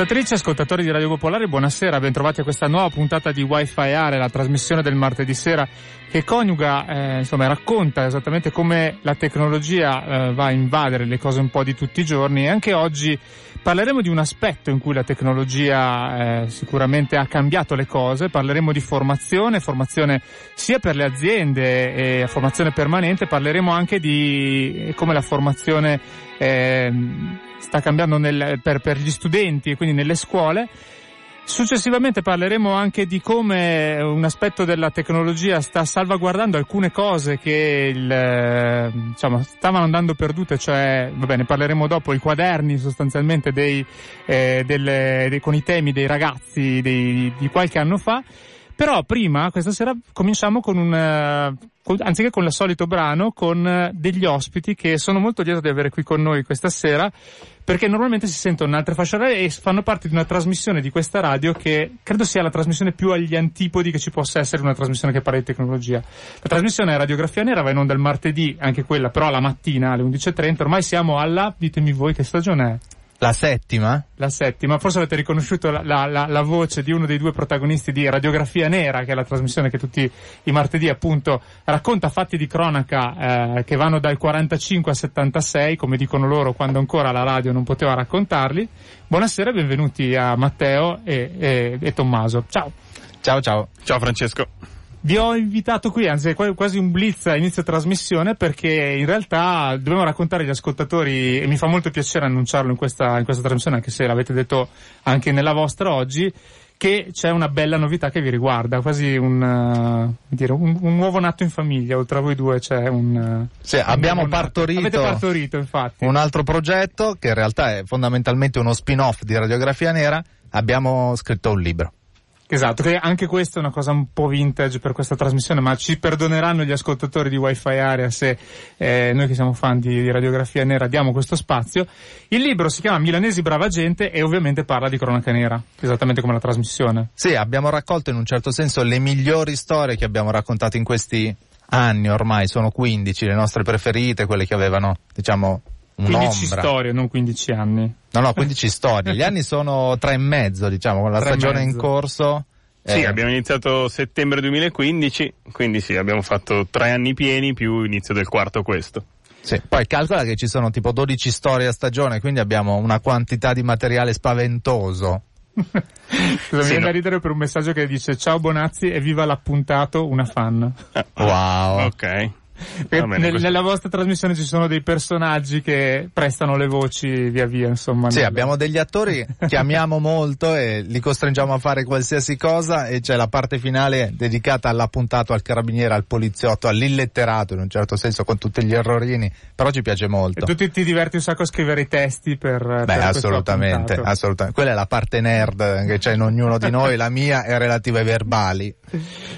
Ascoltatrici e ascoltatori di Radio Popolare, buonasera, bentrovati a questa nuova puntata di Wi-Fi Area, la trasmissione del martedì sera che coniuga, eh, insomma, racconta esattamente come la tecnologia eh, va a invadere le cose un po' di tutti i giorni. E anche oggi parleremo di un aspetto in cui la tecnologia eh, sicuramente ha cambiato le cose, parleremo di formazione, formazione sia per le aziende e formazione permanente, parleremo anche di come la formazione eh, sta cambiando nel, per, per gli studenti e quindi nelle scuole. Successivamente parleremo anche di come un aspetto della tecnologia sta salvaguardando alcune cose che il, diciamo, stavano andando perdute, cioè, va bene, parleremo dopo, i quaderni sostanzialmente dei, eh, delle, dei, con i temi dei ragazzi dei, di qualche anno fa. Però prima, questa sera, cominciamo con un, anziché con il solito brano, con degli ospiti che sono molto lieto di avere qui con noi questa sera, perché normalmente si sentono in altre fasce orarie e fanno parte di una trasmissione di questa radio che credo sia la trasmissione più agli antipodi che ci possa essere una trasmissione che parla di tecnologia. La trasmissione è Radiografia Nera, va in onda il martedì, anche quella però la mattina alle 11.30, ormai siamo alla, ditemi voi che stagione è? La settima? La settima, forse avete riconosciuto la, la, la, la, voce di uno dei due protagonisti di Radiografia Nera, che è la trasmissione che tutti i martedì appunto racconta fatti di cronaca eh, che vanno dal 45 al 76, come dicono loro quando ancora la radio non poteva raccontarli. Buonasera e benvenuti a Matteo e, e, e Tommaso. Ciao. Ciao ciao. Ciao Francesco. Vi ho invitato qui, anzi è quasi un blitz a inizio trasmissione perché in realtà dobbiamo raccontare agli ascoltatori e mi fa molto piacere annunciarlo in questa, in questa trasmissione anche se l'avete detto anche nella vostra oggi che c'è una bella novità che vi riguarda, quasi un, uh, dire, un, un nuovo nato in famiglia, oltre a voi due c'è un... Uh, sì, abbiamo partorito, Avete partorito infatti. un altro progetto che in realtà è fondamentalmente uno spin-off di Radiografia Nera, abbiamo scritto un libro. Esatto, che anche questa è una cosa un po' vintage per questa trasmissione, ma ci perdoneranno gli ascoltatori di Wi-Fi Area se eh, noi che siamo fan di, di, Radiografia Nera diamo questo spazio. Il libro si chiama Milanesi Brava Gente e ovviamente parla di cronaca nera, esattamente come la trasmissione. Sì, abbiamo raccolto in un certo senso le migliori storie che abbiamo raccontato in questi anni ormai, sono 15, le nostre preferite, quelle che avevano, diciamo, 15 storie, non 15 anni. No, no, 15 storie. Gli anni sono tre e mezzo, diciamo, con la tre stagione in corso. Sì, eh. abbiamo iniziato settembre 2015, quindi sì, abbiamo fatto tre anni pieni più inizio del quarto questo. Sì, poi calcola che ci sono tipo 12 storie a stagione, quindi abbiamo una quantità di materiale spaventoso. Scusa, sì, mi viene no. da ridere per un messaggio che dice ciao Bonazzi e viva l'appuntato, una fan. Wow. Ok. Bene, nel, nella vostra trasmissione ci sono dei personaggi che prestano le voci via via, insomma. Sì, nel... abbiamo degli attori che amiamo molto e li costringiamo a fare qualsiasi cosa e c'è la parte finale dedicata all'appuntato, al carabiniere, al poliziotto, all'illetterato in un certo senso con tutti gli errorini, però ci piace molto. E tu ti, ti diverti un sacco a scrivere i testi per... Beh, per assolutamente, assolutamente. Quella è la parte nerd che c'è in ognuno di noi, la mia è relativa ai verbali.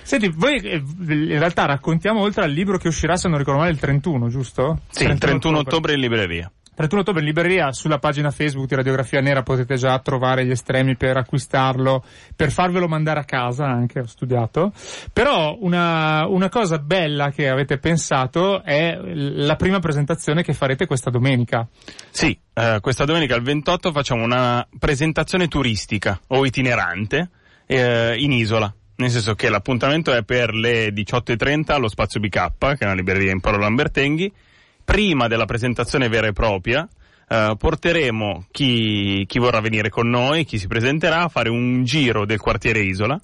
Senti, voi eh, in realtà raccontiamo oltre al libro che uscirà se non ricordo male il 31, giusto? Sì, 31 il 31 ottobre. in libreria. 31 ottobre in libreria, sulla pagina Facebook di Radiografia Nera potete già trovare gli estremi per acquistarlo, per farvelo mandare a casa anche, ho studiato. Però una, una cosa bella che avete pensato è la prima presentazione che farete questa domenica. Sì, eh, questa domenica al 28 facciamo una presentazione turistica o itinerante eh, in isola nel senso che l'appuntamento è per le 18.30 allo Spazio BK, che è una libreria in Paolo Lambertenghi. Prima della presentazione vera e propria, eh, porteremo chi, chi, vorrà venire con noi, chi si presenterà, a fare un giro del quartiere Isola,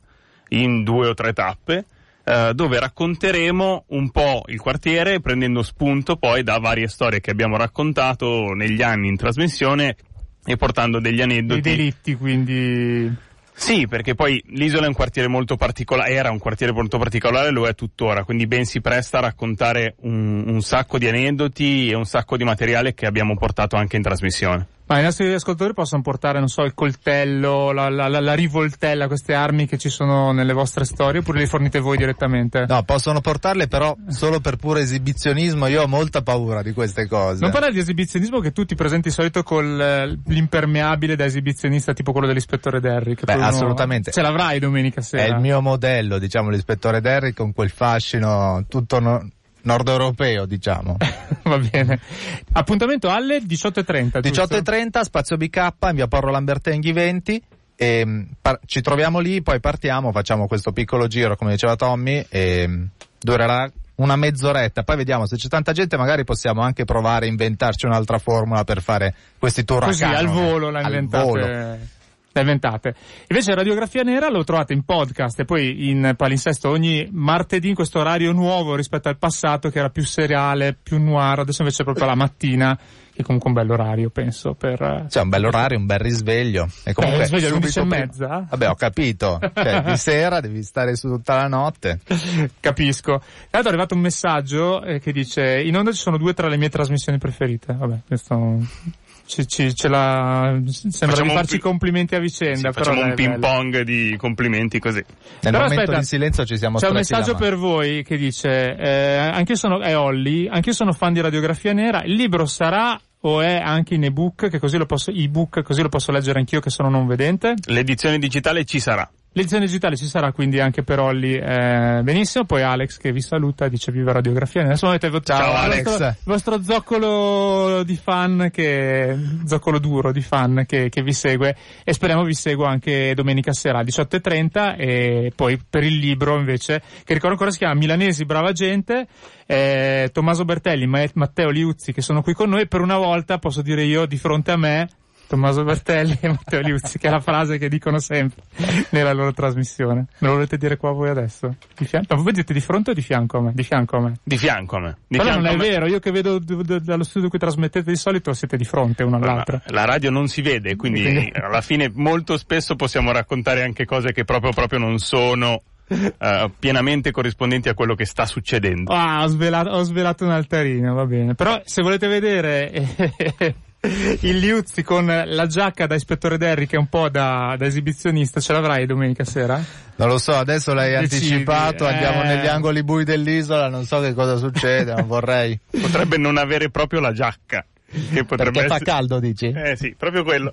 in due o tre tappe, eh, dove racconteremo un po' il quartiere, prendendo spunto poi da varie storie che abbiamo raccontato negli anni in trasmissione e portando degli aneddoti. Dei delitti, quindi Sì, perché poi l'isola è un quartiere molto particolare, era un quartiere molto particolare, lo è tuttora, quindi ben si presta a raccontare un, un sacco di aneddoti e un sacco di materiale che abbiamo portato anche in trasmissione. Ma i nostri ascoltatori possono portare, non so, il coltello, la, la, la, la, rivoltella, queste armi che ci sono nelle vostre storie, oppure le fornite voi direttamente? No, possono portarle però solo per puro esibizionismo, io ho molta paura di queste cose. Non parla di esibizionismo che tu ti presenti di solito con eh, l'impermeabile da esibizionista tipo quello dell'ispettore Derrick. Beh, assolutamente. Ce l'avrai domenica sera. È il mio modello, diciamo, l'ispettore Derrick con quel fascino tutto... No nord europeo, diciamo. Va bene. Appuntamento alle 18.30. 18.30, spazio BK, in via Porro Lambertenghi 20. E, mm, par- ci troviamo lì, poi partiamo, facciamo questo piccolo giro, come diceva Tommy, e mm, durerà una mezz'oretta, poi vediamo se c'è tanta gente magari possiamo anche provare a inventarci un'altra formula per fare questi tour Così, a al volo la inventate le inventate. Invece Radiografia Nera lo trovate in podcast e poi in palinsesto ogni martedì in questo orario nuovo rispetto al passato che era più seriale, più noir, adesso invece è proprio la mattina che è comunque un bel orario, penso. Per... Cioè, un bel orario, un bel risveglio. E comunque, eh, risveglio alle 11 e mezza? Vabbè, ho capito. Cioè, di sera devi stare su tutta la notte. Capisco. Tra l'altro è arrivato un messaggio eh, che dice, in onda ci sono due tra le mie trasmissioni preferite. Vabbè, questo ci, ci, ce la, sembra facciamo di farci pi- complimenti a vicenda. Sì, facciamo un ping pong di complimenti così. Nel però momento aspetta, di silenzio ci siamo C'è un messaggio per voi che dice, eh, anch'io sono, è Olli, anch'io sono fan di Radiografia Nera, il libro sarà o è anche in ebook, che così lo posso, ebook, così lo posso leggere anch'io che sono non vedente? L'edizione digitale ci sarà. L'edizione digitale ci sarà quindi anche per Olli eh, benissimo, poi Alex che vi saluta e dice viva radiografia. Adesso avete Ciao il Alex. Vostro, il vostro zoccolo di fan che, zoccolo duro di fan che, che, vi segue. E speriamo vi segua anche domenica sera alle 18.30 e poi per il libro invece, che ricordo ancora si chiama Milanesi Brava Gente, eh, Tommaso Bertelli, Matteo Liuzzi che sono qui con noi. Per una volta posso dire io di fronte a me Tommaso Bertelli e Matteo Liuzzi, che è la frase che dicono sempre nella loro trasmissione. Me lo volete dire qua voi adesso? Di fianco? No, voi dite di fronte o di fianco a me? Di fianco a me. Di fianco a me. Di Però non è vero, io che vedo d- d- dallo studio cui trasmettete di solito siete di fronte uno all'altro. La radio non si vede, quindi, quindi alla fine molto spesso possiamo raccontare anche cose che proprio proprio non sono Uh, pienamente corrispondenti a quello che sta succedendo. Ah, ho svelato, ho svelato un altarino, va bene. Però se volete vedere eh, il Liuzzi con la giacca da ispettore Derry che è un po' da, da esibizionista, ce l'avrai domenica sera? Non lo so, adesso l'hai Decidi, anticipato, eh... andiamo negli angoli bui dell'isola, non so che cosa succede, non vorrei. Potrebbe non avere proprio la giacca. Che potrebbe Perché fa caldo, dici? Eh sì, proprio quello.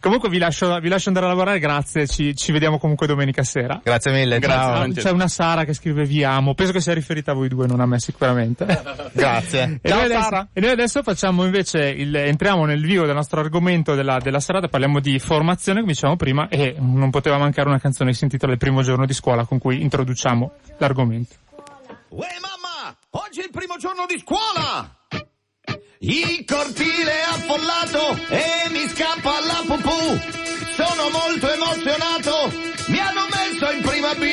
Comunque vi lascio, vi lascio andare a lavorare, grazie, ci, ci, vediamo comunque domenica sera. Grazie mille, grazie, ciao. C'è una Sara che scrive vi amo, penso che sia riferita a voi due, non a me sicuramente. grazie. e, ciao, noi adesso, e noi adesso facciamo invece, il, entriamo nel vivo del nostro argomento della, della serata, parliamo di formazione, come dicevamo prima, e non poteva mancare una canzone che si intitola Il primo giorno di scuola con cui introduciamo l'argomento. Uè mamma, oggi è il primo giorno di scuola! Il cortile è affollato e mi scappa la pupù. Sono molto emozionato, mi hanno messo in prima B.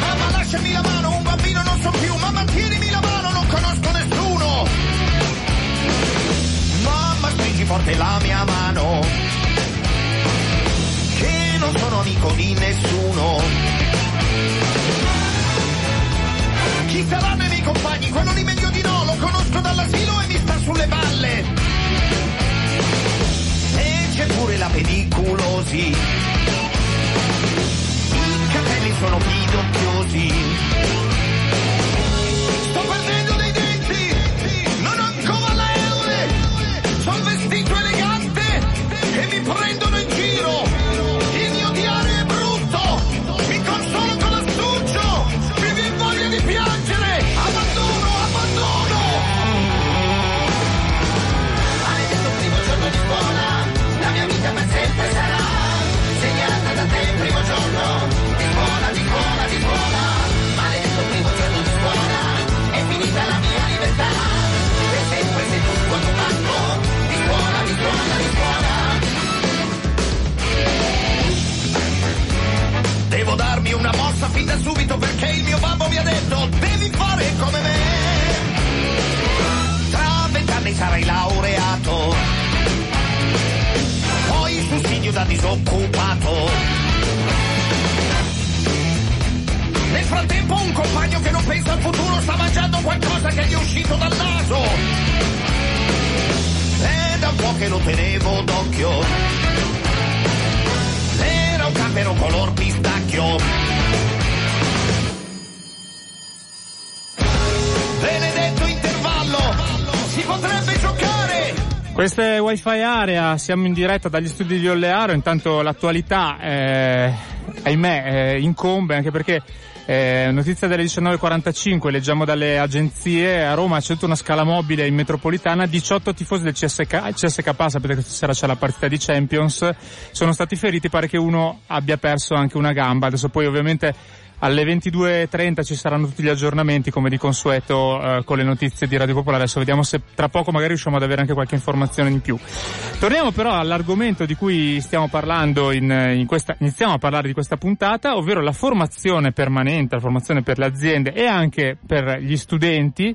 Mamma lasciami la mano, un bambino non so più, mamma tienimi la mano, non conosco nessuno. Mamma stringi forte la mia mano non sono amico di nessuno. Wi-Fi Area, siamo in diretta dagli studi di Ollearo, intanto l'attualità, eh, ahimè, eh, incombe anche perché eh, notizia delle 19.45, leggiamo dalle agenzie, a Roma c'è tutta una scala mobile in metropolitana, 18 tifosi del CSK, CSK sapete che stasera c'è la partita di Champions, sono stati feriti, pare che uno abbia perso anche una gamba, adesso poi ovviamente alle 22.30 ci saranno tutti gli aggiornamenti come di consueto eh, con le notizie di Radio Popolare. Adesso vediamo se tra poco magari riusciamo ad avere anche qualche informazione in più. Torniamo però all'argomento di cui stiamo parlando in, in questa, iniziamo a parlare di questa puntata, ovvero la formazione permanente, la formazione per le aziende e anche per gli studenti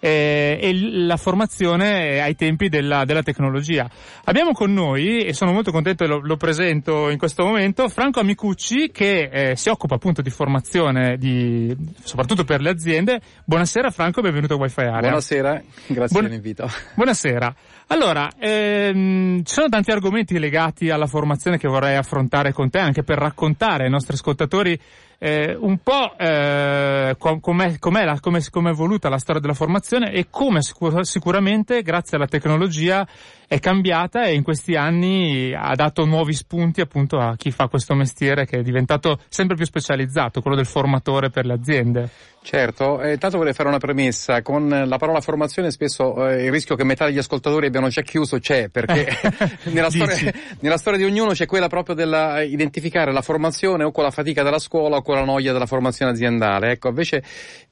eh, e la formazione ai tempi della, della, tecnologia. Abbiamo con noi, e sono molto contento e lo, lo presento in questo momento, Franco Amicucci che eh, si occupa appunto di formazione di, soprattutto per le aziende. Buonasera Franco, benvenuto a Wi-Fi Area. Buonasera, grazie Buon... dell'invito. Buonasera. Allora, ehm, ci sono tanti argomenti legati alla formazione che vorrei affrontare con te, anche per raccontare ai nostri ascoltatori eh, un po' eh, com'è, com'è, la, com'è, com'è evoluta la storia della formazione e come sicur- sicuramente grazie alla tecnologia è cambiata e in questi anni ha dato nuovi spunti appunto a chi fa questo mestiere che è diventato sempre più specializzato, quello del formatore per le aziende. Certo, eh, tanto vorrei fare una premessa, con la parola formazione spesso eh, il rischio che metà degli ascoltatori abbiano già chiuso c'è, perché nella, storia, nella, storia, di ognuno c'è quella proprio della identificare la formazione o con la fatica della scuola o con la noia della formazione aziendale. Ecco, invece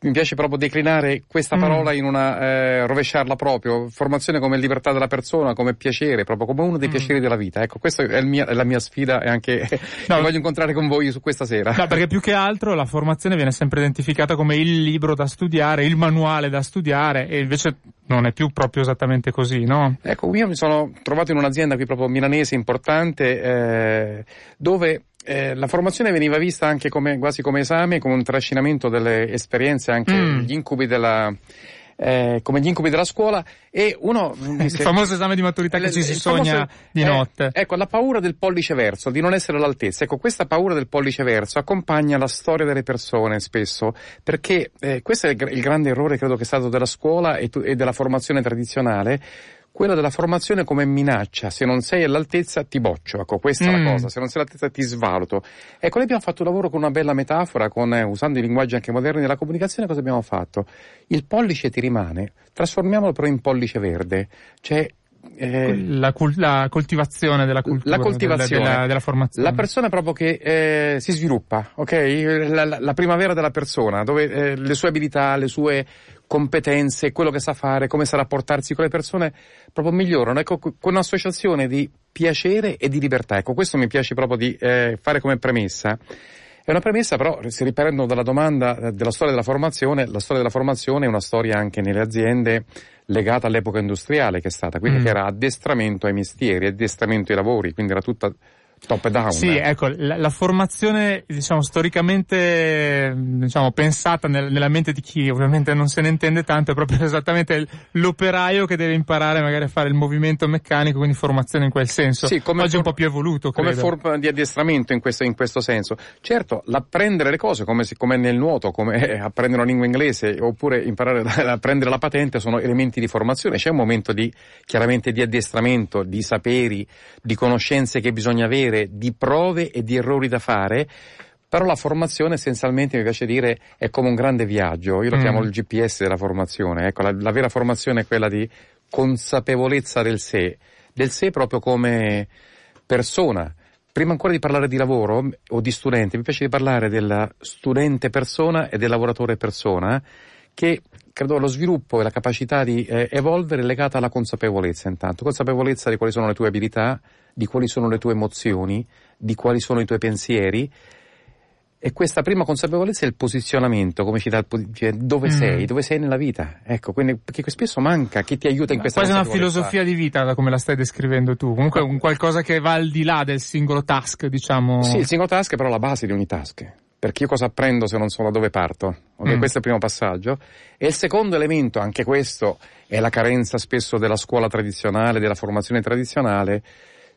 mi piace proprio declinare questa mm. parola in una, eh, rovesciarla proprio, formazione come libertà della persona, come piacere, proprio come uno dei mm. piaceri della vita. Ecco, questa è, mia, è, la mia sfida e anche no, voglio incontrare con voi su questa sera. No, perché più che altro la formazione viene sempre identificata come il libro da studiare, il manuale da studiare e invece non è più proprio esattamente così, no? Ecco, io mi sono trovato in un'azienda qui proprio milanese importante eh, dove eh, la formazione veniva vista anche come, quasi come esame, come un trascinamento delle esperienze, anche mm. gli incubi della, eh, come gli incubi della scuola e uno... Il famoso esame di maturità che ci si sogna famoso, di notte. Eh, ecco, la paura del pollice verso, di non essere all'altezza. Ecco, questa paura del pollice verso accompagna la storia delle persone spesso, perché eh, questo è il, il, grande errore credo che è stato della scuola e, tu, e della formazione tradizionale, quella della formazione come minaccia, se non sei all'altezza ti boccio, ecco questa mm. è la mm. cosa, se non sei all'altezza ti svaluto. Ecco, noi abbiamo fatto un lavoro con una bella metafora, con, eh, usando i linguaggi anche moderni della comunicazione, cosa abbiamo fatto? Il pollice ti rimane, trasformiamolo però in pollice verde, cioè eh, la, la, coltivazione della cultura, la coltivazione, della, della, della formazione. La persona proprio che eh, si sviluppa, ok? La, la, primavera della persona, dove eh, le sue abilità, le sue competenze, quello che sa fare, come sa rapportarsi con le persone, proprio migliorano. Ecco, con un'associazione di piacere e di libertà. Ecco, questo mi piace proprio di eh, fare come premessa. È una premessa, però, se riprendo dalla domanda eh, della storia della formazione, la storia della formazione è una storia anche nelle aziende legata all'epoca industriale che è stata, quindi mm. che era addestramento ai mestieri, addestramento ai lavori, quindi era tutta top down. Sì, eh. ecco, la, la, formazione, diciamo, storicamente, diciamo, pensata nel, nella mente di chi ovviamente non se ne intende tanto, è proprio esattamente l'operaio che deve imparare magari a fare il movimento meccanico, quindi formazione in quel senso. Sì, come Oggi for- è un po' più evoluto, credo. Come forma di addestramento in questo, in questo senso. Certo, l'apprendere le cose, come, come nel nuoto, come apprendere una lingua inglese, oppure imparare a prendere la patente, sono elementi di formazione. C'è un momento di, chiaramente, di addestramento, di saperi, di conoscenze che bisogna avere, avere di prove e di errori da fare, però la formazione essenzialmente mi piace dire è come un grande viaggio, io lo mm. chiamo il GPS della formazione, ecco la, la, vera formazione è quella di consapevolezza del sé, del sé proprio come persona. Prima ancora di parlare di lavoro o di studente, mi piace di parlare della studente persona e del lavoratore persona, che credo lo sviluppo e la capacità di eh, evolvere è legata alla consapevolezza intanto, consapevolezza di quali sono le tue abilità, di quali sono le tue emozioni, di quali sono i tuoi pensieri E questa prima consapevolezza è il posizionamento, come ci dà il cioè, dove mm. sei, dove sei nella vita. Ecco, quindi, perché spesso manca chi ti aiuta in questa Quasi una filosofia di vita, da come la stai descrivendo tu. Comunque un qualcosa che va al di là del singolo task, diciamo. Sì, il singolo task è però la base di ogni task. Perché io cosa apprendo se non so da dove parto? Okay, mm. Questo è il primo passaggio. E il secondo elemento, anche questo, è la carenza spesso della scuola tradizionale, della formazione tradizionale,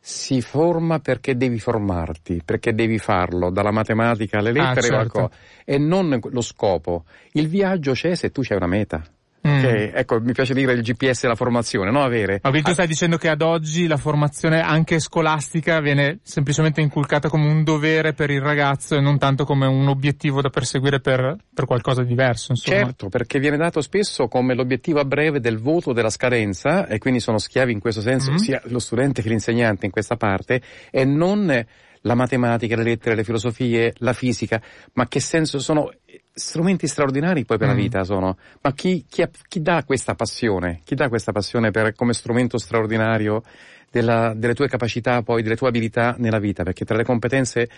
si forma perché devi formarti, perché devi farlo, dalla matematica alle lettere ah, certo. e non lo scopo. Il viaggio c'è se tu c'hai una meta. Mm. Okay, ecco, mi piace dire il GPS e la formazione, no? Avere. Ma tu stai dicendo che ad oggi la formazione anche scolastica viene semplicemente inculcata come un dovere per il ragazzo e non tanto come un obiettivo da perseguire per, per qualcosa di diverso, insomma. Certo, perché viene dato spesso come l'obiettivo a breve del voto della scadenza e quindi sono schiavi in questo senso mm. sia lo studente che l'insegnante in questa parte e non la matematica, le lettere, le filosofie, la fisica, ma che senso sono strumenti straordinari poi per mm. la vita sono, ma chi, chi, chi, dà questa passione? Chi dà questa passione per, come strumento straordinario della, delle tue capacità, poi delle tue abilità nella vita? Perché tra le competenze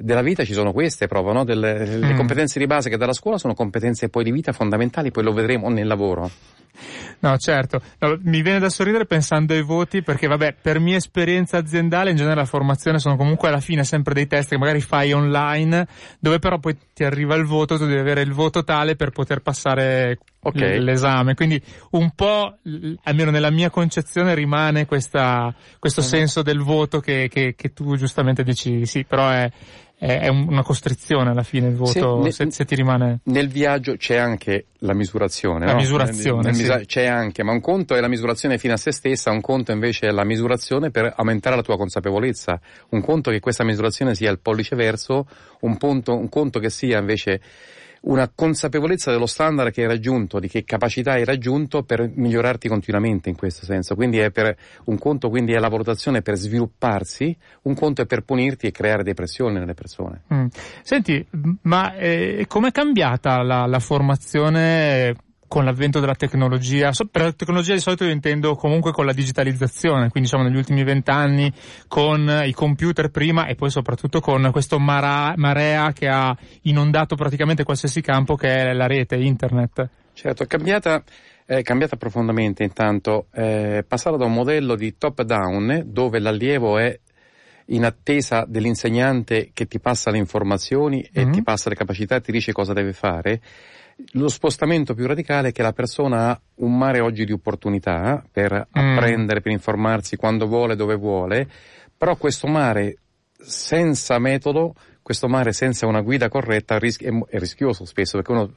della vita ci sono queste proprio, no? Delle, mm. Le competenze di base che dalla scuola sono competenze poi di vita fondamentali, poi lo vedremo nel lavoro. No, certo. No, mi viene da sorridere pensando ai voti perché, vabbè, per mia esperienza aziendale, in genere la formazione sono comunque alla fine sempre dei test che magari fai online, dove però poi ti arriva il voto, tu devi avere il voto tale per poter passare okay. l'esame. Quindi un po', almeno nella mia concezione, rimane questa, questo mm. senso del voto che, che, che tu giustamente dici sì, però è, è una costrizione alla fine il voto se, se, se, ti rimane nel viaggio c'è anche la misurazione la no? misurazione nel, nel, sì. c'è anche ma un conto è la misurazione fino a se stessa un conto invece è la misurazione per aumentare la tua consapevolezza un conto che questa misurazione sia il pollice verso un, punto, un conto che sia invece una consapevolezza dello standard che hai raggiunto, di che capacità hai raggiunto per migliorarti continuamente in questo senso. Quindi è per un conto quindi è la valutazione per svilupparsi, un conto è per punirti e creare depressione nelle persone. Mm. Senti, ma eh, com'è cambiata la, la formazione con l'avvento della tecnologia, per la tecnologia di solito io intendo comunque con la digitalizzazione, quindi diciamo negli ultimi vent'anni con i computer prima e poi soprattutto con questo mara, marea che ha inondato praticamente qualsiasi campo che è la rete, internet. Certo, è cambiata, è cambiata profondamente intanto, è passata da un modello di top down dove l'allievo è in attesa dell'insegnante che ti passa le informazioni e mm-hmm. ti passa le capacità e ti dice cosa deve fare lo spostamento più radicale è che la persona ha un mare oggi di opportunità per mm. apprendere, per informarsi quando vuole, dove vuole, però questo mare senza metodo, questo mare senza una guida corretta è, rischioso spesso perché uno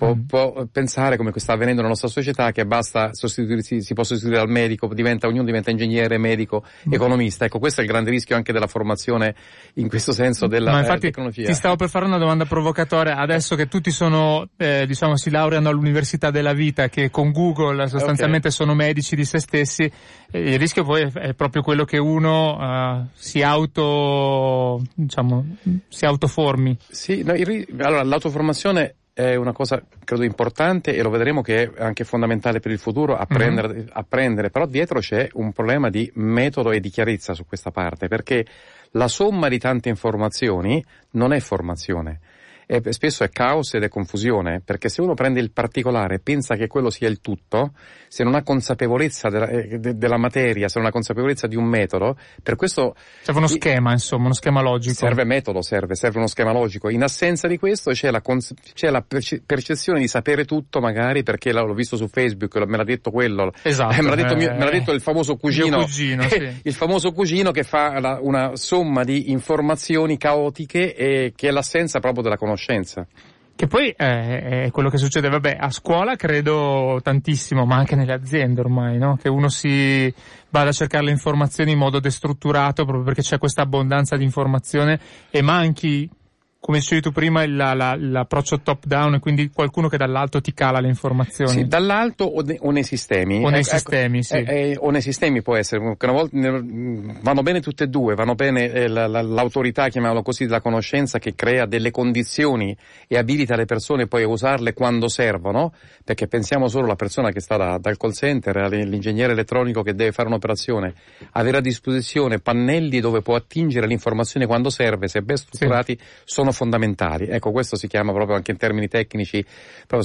può, mm. può, pensare come sta avvenendo nella nostra società che basta sostituirsi, si può sostituire al medico, diventa, ognuno diventa ingegnere, medico, mm. economista. Ecco, questo è il grande rischio anche della formazione in questo senso della Ma infatti, eh, tecnologia. Ti stavo per fare una domanda provocatoria. Adesso che tutti sono, eh, diciamo, si laureano all'università della vita, che con Google sostanzialmente okay. sono medici di se stessi, eh, il rischio poi è, proprio quello che uno uh, si auto, diciamo, si autoformi. Sì, no, il, allora l'autoformazione è una cosa credo importante e lo vedremo che è anche fondamentale per il futuro apprendere, mm-hmm. apprendere, però dietro c'è un problema di metodo e di chiarezza su questa parte perché la somma di tante informazioni non è formazione e spesso è caos ed è confusione, perché se uno prende il particolare e pensa che quello sia il tutto, se non ha consapevolezza della, eh, de, della materia, se non ha consapevolezza di un metodo, per questo... Serve uno schema, insomma, uno schema logico. Serve metodo, serve, serve uno schema logico. In assenza di questo c'è la, c'è la perce- percezione di sapere tutto, magari, perché l'ho visto su Facebook, me l'ha detto quello. Esatto. Eh, me, l'ha detto, eh, me l'ha detto il famoso cugino. cugino sì. il famoso cugino che fa la, una somma di informazioni caotiche e che è l'assenza proprio della conoscenza conoscenza. Che poi è, è quello che succede, vabbè, a scuola credo tantissimo, ma anche nelle aziende ormai, no? Che uno si vada a cercare le informazioni in modo destrutturato proprio perché c'è questa abbondanza di informazione e manchi come dicevi tu prima, la, la, l'approccio top down, quindi qualcuno che dall'alto ti cala le informazioni. Sì, dall'alto o, ne, o nei sistemi. O nei ecco, sistemi, ecco, sì. Eh, eh, o nei sistemi può essere, una volta, vanno bene tutte e due, vanno bene eh, la, l'autorità, chiamiamolo così, della conoscenza che crea delle condizioni e abilita le persone poi a usarle quando servono, perché pensiamo solo alla persona che sta da, dal call center, all'ingegnere elettronico che deve fare un'operazione, avere a disposizione pannelli dove può attingere l'informazione quando serve, se ben strutturati, sì. sono sono fondamentali. Ecco, questo si chiama proprio anche in termini tecnici,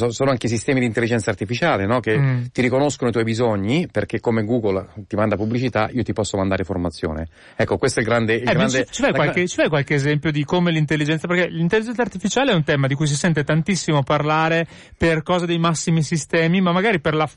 sono anche sistemi di intelligenza artificiale, no? Che mm. ti riconoscono i tuoi bisogni, perché come Google ti manda pubblicità, io ti posso mandare formazione. Ecco, questo è il grande... Il eh, grande ci, ci, fai qualche, ci fai qualche esempio di come l'intelligenza, perché l'intelligenza artificiale è un tema di cui si sente tantissimo parlare per cosa dei massimi sistemi, ma magari per la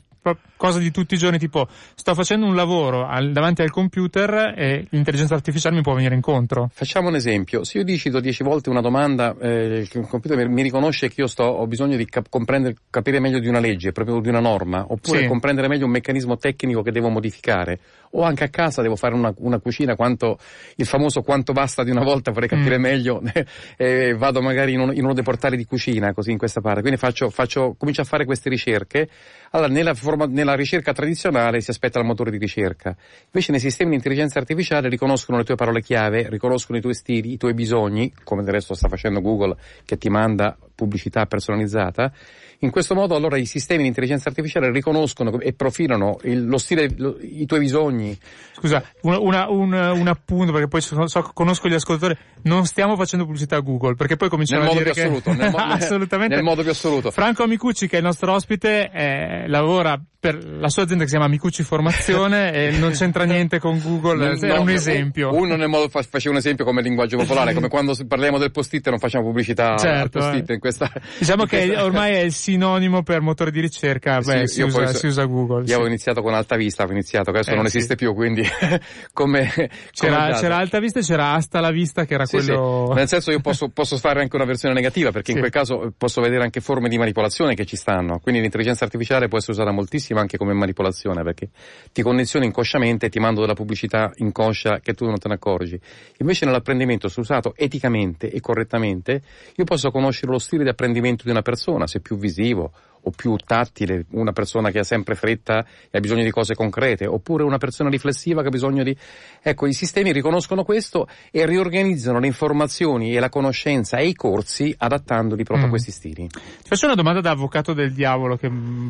cosa di tutti i giorni, tipo sto facendo un lavoro al, davanti al computer e l'intelligenza artificiale mi può venire incontro. Facciamo un esempio, se io digito dieci volte una domanda, eh, il computer mi riconosce che io sto, ho bisogno di cap- comprendere, capire meglio di una legge, proprio di una norma, oppure sì. comprendere meglio un meccanismo tecnico che devo modificare, o anche a casa devo fare una, una cucina, quanto, il famoso quanto basta di una volta, vorrei capire mm. meglio, e vado magari in uno, in uno, dei portali di cucina, così in questa parte, quindi faccio, faccio, comincio a fare queste ricerche, allora nella, forma, nella ricerca tradizionale si aspetta il motore di ricerca, invece nei sistemi di intelligenza artificiale riconoscono le tue parole chiave, riconoscono i tuoi stili, i tuoi bisogni, come del resto sta facendo Google che ti manda pubblicità personalizzata, in questo modo allora i sistemi di intelligenza artificiale riconoscono e profilano il, lo stile, lo, i tuoi bisogni. Scusa, una, una, un, un, appunto perché poi so, so, conosco gli ascoltatori, non stiamo facendo pubblicità a Google perché poi cominciamo nel a dire che... Assoluto, nel, mo- assolutamente. nel modo più assoluto. Franco Amicucci che è il nostro ospite eh, lavora per la sua azienda che si chiama Amicucci Formazione e non c'entra niente con Google, no, è un esempio. Uno nel modo faceva un esempio come linguaggio popolare, come quando parliamo del post-it non facciamo pubblicità certo, al post-it eh. in questa Diciamo in che questa... ormai è il sinonimo per motore di ricerca, beh, sì, si, usa, poi, si, usa, Google. Io sì. avevo iniziato con Alta Vista, avevo iniziato, adesso eh, non esiste più, quindi come... C'era, c'era Alta Vista e c'era Asta la Vista che era quello... Nel senso io posso, posso, fare anche una versione negativa, perché in quel caso posso vedere anche forme di manipolazione che ci stanno, quindi l'intelligenza artificiale può essere usata moltissimo anche come manipolazione perché ti condizioni inconsciamente e ti mando della pubblicità inconscia che tu non te ne accorgi. Invece nell'apprendimento, se usato eticamente e correttamente, io posso conoscere lo stile di apprendimento di una persona, se più visivo o più tattile, una persona che ha sempre fretta e ha bisogno di cose concrete, oppure una persona riflessiva che ha bisogno di... Ecco, i sistemi riconoscono questo e riorganizzano le informazioni e la conoscenza e i corsi adattandoli proprio mm. a questi stili. Ti faccio una domanda da avvocato del diavolo che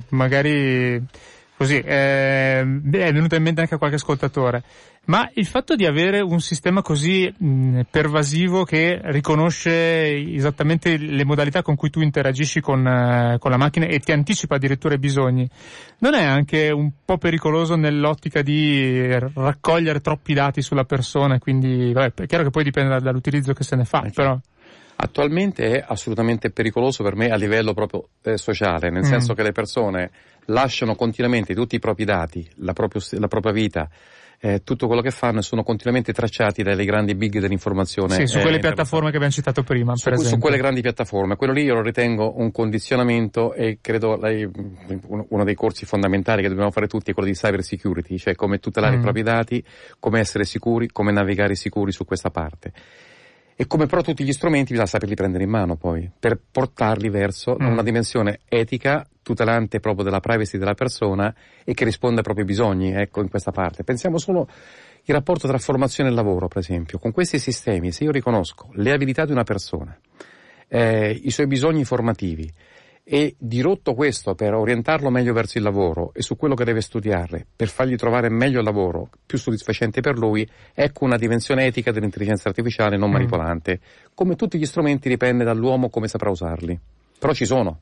magari Così, eh, è venuto in mente anche a qualche ascoltatore. Ma il fatto di avere un sistema così mh, pervasivo che riconosce esattamente le modalità con cui tu interagisci con, eh, con, la macchina e ti anticipa addirittura i bisogni, non è anche un po' pericoloso nell'ottica di raccogliere troppi dati sulla persona? Quindi, vabbè, è chiaro che poi dipende dall'utilizzo che se ne fa, okay. però. Attualmente è assolutamente pericoloso per me a livello proprio eh, sociale, nel mm. senso che le persone lasciano continuamente tutti i propri dati, la, proprio, la propria vita, eh, tutto quello che fanno sono continuamente tracciati dalle grandi big dell'informazione. Sì, su quelle eh, piattaforme che abbiamo citato prima, su, per esempio. Su quelle grandi piattaforme. Quello lì io lo ritengo un condizionamento e credo lei, uno dei corsi fondamentali che dobbiamo fare tutti è quello di cyber security, cioè come tutelare mm. i propri dati, come essere sicuri, come navigare sicuri su questa parte e come però tutti gli strumenti bisogna saperli prendere in mano poi, per portarli verso mm. una dimensione etica, tutelante proprio della privacy della persona e che risponde ai propri bisogni, ecco, in questa parte. Pensiamo solo il rapporto tra formazione e lavoro, per esempio. Con questi sistemi, se io riconosco le abilità di una persona, eh, i suoi bisogni formativi, e dirotto questo per orientarlo meglio verso il lavoro e su quello che deve studiare, per fargli trovare meglio il lavoro, più soddisfacente per lui, ecco una dimensione etica dell'intelligenza artificiale non mm. manipolante. Come tutti gli strumenti dipende dall'uomo come saprà usarli. Però ci sono.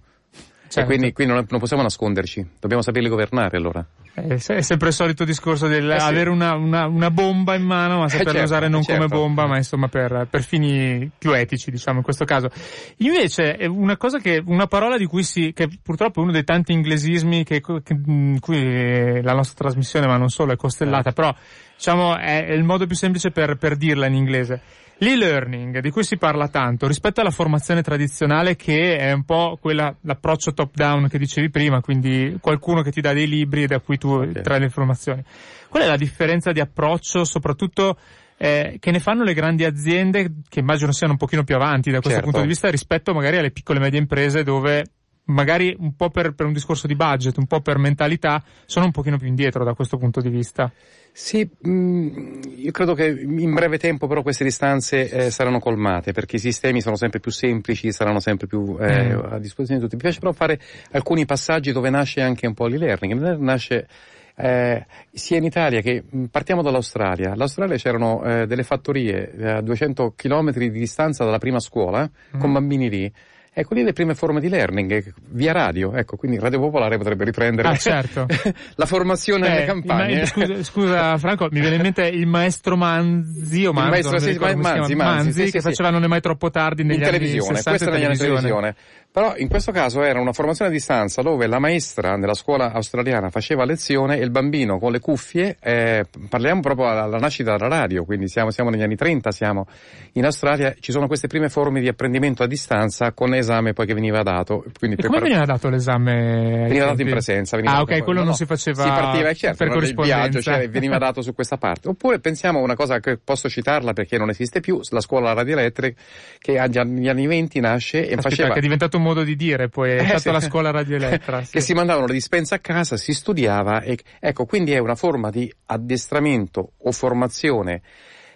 Certo. E quindi, quindi non, non, possiamo nasconderci, dobbiamo saperli governare allora. Eh, è sempre il solito discorso di eh sì. avere una, una, una, bomba in mano, ma eh, saperla eh certo, usare non certo. come bomba, ma insomma per, per, fini più etici, diciamo, in questo caso. Invece, una cosa che, una parola di cui si, che purtroppo è uno dei tanti inglesismi che, che, in cui la nostra trasmissione, ma non solo, è costellata, però, diciamo, è, è il modo più semplice per, per dirla in inglese L'e-learning, di cui si parla tanto, rispetto alla formazione tradizionale che è un po' quella, l'approccio top down che dicevi prima, quindi qualcuno che ti dà dei libri da cui tu okay. trai le informazioni. Qual è la differenza di approccio, soprattutto eh, che ne fanno le grandi aziende, che immagino siano un pochino più avanti da questo certo. punto di vista, rispetto magari alle piccole e medie imprese dove magari un po' per, per, un discorso di budget, un po' per mentalità, sono un pochino più indietro da questo punto di vista. Sì, mm, io credo che in breve tempo però queste distanze eh, saranno colmate perché i sistemi sono sempre più semplici, saranno sempre più eh, mm. a disposizione di tutti. Mi piace però fare alcuni passaggi dove nasce anche un po' l'e-learning. Nasce eh, sia in Italia che mh, partiamo dall'Australia. All'Australia c'erano eh, delle fattorie eh, a 200 km di distanza dalla prima scuola Mm. con bambini lì. Ecco lì le prime forme di learning, eh, via radio, ecco, quindi Radio Popolare potrebbe riprendere Ah, certo. la formazione Beh, nelle il campagne. ma- scusa, scusa, Franco, mi viene in mente il maestro Manzi o Manzo, maestro, non mi sì, si Manzi, chiama, Manzi, sì, che sì, sì. faceva Non è mai troppo tardi negli in anni televisione, 60 questa era in televisione. televisione. Però in questo caso era una formazione a distanza dove la maestra nella scuola australiana faceva lezione e il bambino con le cuffie, eh, parliamo proprio alla, nascita della radio, quindi siamo, siamo negli anni 30, siamo in Australia, ci sono queste prime forme di apprendimento a distanza con esame poi che veniva dato. Quindi E come prepara- veniva dato l'esame? Veniva dato in presenza. Ah, ok, quello no, non no, si faceva Si partiva, certo, per corrispondenza. viaggio, cioè, veniva dato su questa parte. Oppure pensiamo a una cosa che posso citarla perché non esiste più, la scuola radioelettrica che negli anni 20 nasce e Aspetta, faceva... che è diventato un modo di dire, poi è Eh, stata sì. la scuola radioelettra. sì. che si mandavano le dispense a casa, si studiava e ecco, quindi è una forma di addestramento o formazione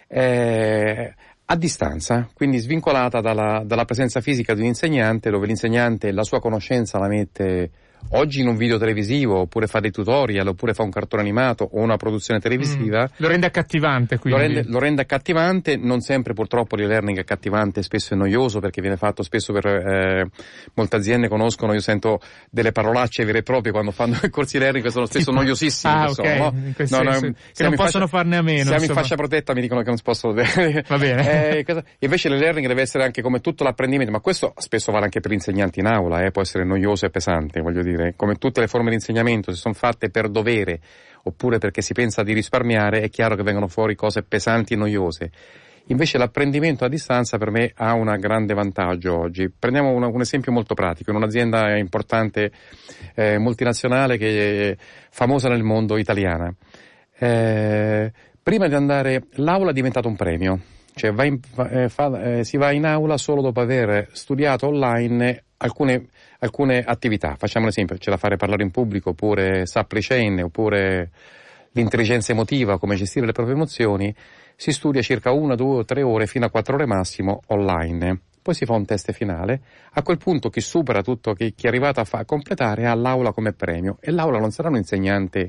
eh, a distanza, quindi svincolata dalla, dalla presenza fisica di un insegnante, dove l'insegnante la sua conoscenza la mette oggi in un video televisivo, oppure fa dei tutorial, oppure fa un cartone animato o una produzione televisiva. Mm. Lo rende accattivante, Lo quindi. rende, lo rende accattivante, non sempre purtroppo l'e-learning è accattivante, spesso è noioso perché viene fatto spesso per eh, molte aziende conoscono, io sento delle parolacce vere e proprie quando fanno i corsi e-learning che sono spesso Tipo- noiosissimi. Ah, che sono, ok, no? in No, no, che non possono farne a meno, Siamo insomma. in fascia protetta, mi dicono che non si possono. Va bene. Eh, cosa- invece l'e-learning deve essere anche come tutto l'apprendimento, ma questo spesso vale anche per gli insegnanti in aula, eh, può essere noioso e pesante, voglio dire, come tutte le forme di insegnamento, se sono fatte per dovere oppure perché si pensa di risparmiare, è chiaro che vengono fuori cose pesanti e noiose. Invece l'apprendimento a distanza per me ha un grande vantaggio oggi. Prendiamo una- un esempio molto pratico, in un'azienda importante eh, multinazionale che è famosa nel mondo italiana. Eh, prima di andare, l'aula è diventato un premio, cioè va in- va- eh, fa- eh, si va in aula solo dopo aver studiato online alcune, alcune attività. Facciamo un esempio, c'è da fare parlare in pubblico, oppure supply chain, oppure l'intelligenza emotiva, come gestire le proprie emozioni. Si studia circa una, due o tre ore fino a quattro ore massimo online. Poi si fa un test finale. A quel punto chi supera tutto, chi, chi è arrivato a, fa- a completare, ha l'aula come premio. E l'aula non sarà un insegnante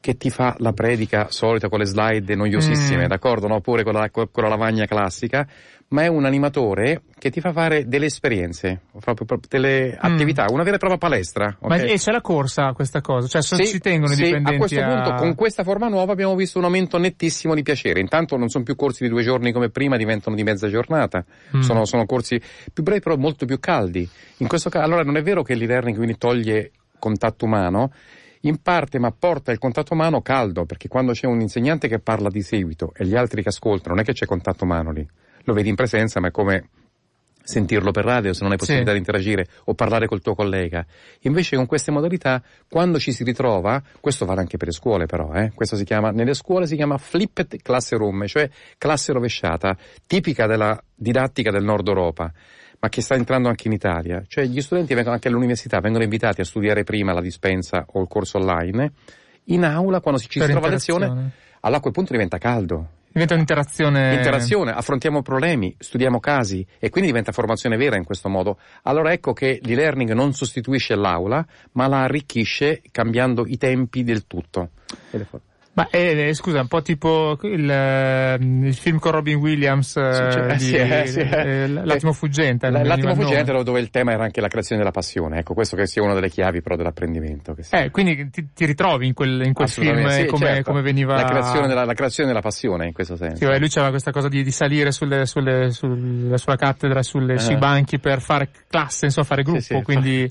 che ti fa la predica solita con le slide noiosissime, Mm. d'accordo? No? Oppure con la, con la lavagna classica, ma è un animatore che ti fa fare delle esperienze, proprio, proprio delle attività, una vera e propria palestra. Ma ok? e c'è la corsa questa cosa? Cioè, Sì, ci tengono i dipendenti a questo a- punto con questa forma nuova abbiamo visto un aumento nettissimo di piacere. Intanto non sono più corsi di due giorni come prima, diventano di mezza giornata. Mm. Sono, sono corsi più brevi però molto più caldi. In questo caso, allora non è vero che l'e-learning quindi toglie contatto umano, in parte ma porta il contatto umano caldo, perché quando c'è un insegnante che parla di seguito e gli altri che ascoltano, non è che c'è contatto umano lì. Lo vedi in presenza, ma è come sentirlo per radio se non hai possibilità Sì. di interagire o parlare col tuo collega. Invece con queste modalità, quando ci si ritrova, questo vale anche per le scuole però, eh, questo si chiama, nelle scuole si chiama flipped classroom, cioè classe rovesciata, tipica della didattica del nord Europa ma che sta entrando anche in Italia. Cioè gli studenti vengono anche all'università, vengono invitati a studiare prima la dispensa o il corso online, in aula quando ci si trova a lezione, allora a quel punto diventa caldo. Diventa un'interazione. Interazione, affrontiamo problemi, studiamo casi e quindi diventa formazione vera in questo modo. Allora ecco che l'e-learning non sostituisce l'aula, ma la arricchisce cambiando i tempi del tutto. Ma eh, eh, scusa, un po' tipo il, eh, il film con Robin Williams, eh, Sì, cioè, di- sì, sì, L'attimo fuggente. L- L'attimo fuggente nome. dove il tema era anche la creazione della passione. Ecco, questo che sia una delle chiavi però dell'apprendimento. Eh, quindi ti, ti ritrovi in quel, in quel film eh, sì, come, certo. come veniva... La creazione, della, la creazione della passione in questo senso. Sì, vabbè, lui c'aveva questa cosa di, di salire sulle, sulle, sulle- sulla cattedra, sulle- Eh. sui banchi per fare classe, insomma, fare gruppo, quindi...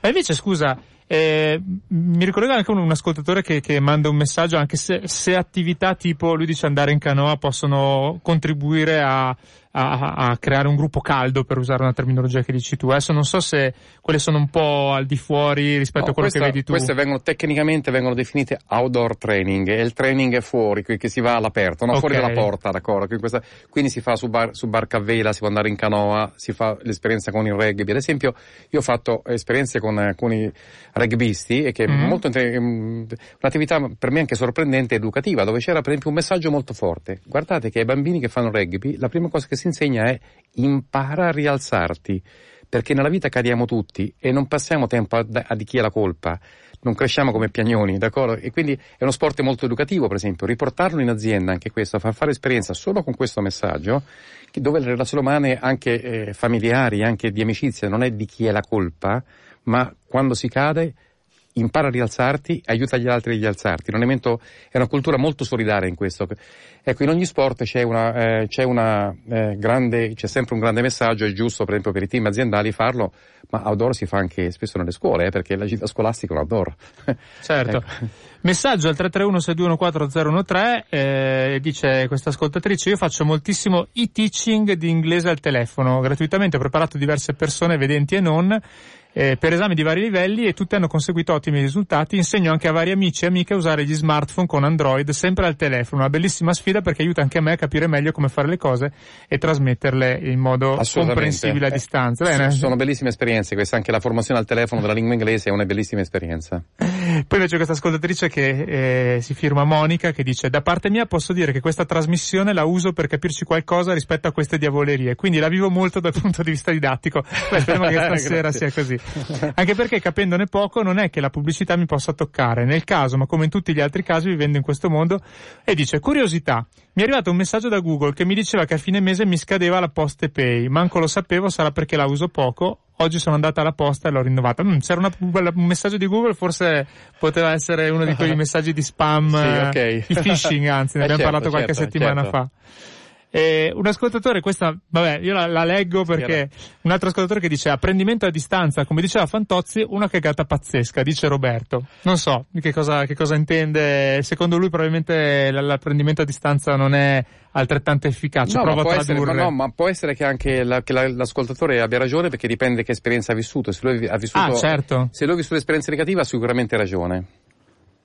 Ma invece, scusa, eh, mi ricordo anche un, un ascoltatore che, che manda un messaggio, anche se, se attività tipo, lui dice andare in canoa, possono contribuire a, a- a creare un gruppo caldo, per usare una terminologia che dici tu. Adesso non so se quelle sono un po' al di fuori rispetto No, a quello questa- che vedi tu. Queste vengono tecnicamente vengono definite outdoor training e il training è fuori, che si va all'aperto, no? fuori Ok. dalla porta, d'accordo? Quindi, questa- quindi si fa su, bar- su barca a vela, si può andare in canoa, si fa l'esperienza con il rugby. Ad esempio, io ho fatto esperienze con alcuni rugbisti e che è Mhm. molto ehm, un'attività per me anche sorprendente e educativa, dove c'era per esempio un messaggio molto forte. Guardate che ai bambini che fanno rugby la prima cosa che si insegna è impara a rialzarti. perché nella vita cadiamo tutti e non passiamo tempo a, a di chi è la colpa, non cresciamo come piagnoni, d'accordo? E quindi è uno sport molto educativo, per esempio, riportarlo in azienda, anche questo, far fare esperienza solo con questo messaggio, dove le relazioni umane, anche eh, familiari, anche di amicizia, non è di chi è la colpa, ma quando si cade impara a rialzarti, aiuta gli altri a rialzarti. Elemento, è una cultura molto solidaria in questo. Ecco, in ogni sport c'è una, eh, c'è una eh, grande, c'è sempre un grande messaggio, è giusto per esempio per i team aziendali farlo, ma outdoor si fa anche spesso nelle scuole, eh, perché la gita scolastica è un outdoor. Certo. ecco. Messaggio al 331-6214013, eh, dice questa ascoltatrice, io faccio moltissimo e-teaching di inglese al telefono, gratuitamente ho preparato diverse persone, vedenti e non, eh, per esami di vari livelli e tutti hanno conseguito ottimi risultati. Insegno anche a vari amici e amiche a usare gli smartphone con Android sempre al telefono. Una bellissima sfida perché aiuta anche a me a capire meglio come fare le cose e trasmetterle in modo comprensibile a eh, distanza. Bene. Sono bellissime esperienze, questa anche la formazione al telefono della lingua inglese è una bellissima esperienza. Poi invece questa ascoltatrice che eh, si firma Monica che dice da parte mia posso dire che questa trasmissione la uso per capirci qualcosa rispetto a queste diavolerie, quindi la vivo molto dal punto di vista didattico. Beh, speriamo che stasera sia così. Anche perché capendone poco non è che la pubblicità mi possa toccare. Nel caso, ma come in tutti gli altri casi vivendo in questo mondo, e dice, curiosità, mi è arrivato un messaggio da Google che mi diceva che a fine mese mi scadeva la poste pay. Manco lo sapevo, sarà perché la uso poco. Oggi sono andata alla posta e l'ho rinnovata. Mm, c'era una, un messaggio di Google, forse poteva essere uno di quei messaggi di spam, sì, okay. di phishing, anzi, ne eh abbiamo certo, parlato qualche certo, settimana certo. fa. Eh, un ascoltatore, questa, vabbè, io la, la leggo perché un altro ascoltatore che dice apprendimento a distanza, come diceva Fantozzi, una cagata pazzesca, dice Roberto. Non so che cosa, che cosa intende, secondo lui probabilmente l'apprendimento a distanza non è altrettanto efficace, No, prova ma a può, essere, ma no, ma può essere che anche la- che la- l'ascoltatore abbia ragione perché dipende che esperienza ha vissuto. Se lui ha vissuto, Ah, certo. se lui ha vissuto esperienza negativa ha sicuramente ragione.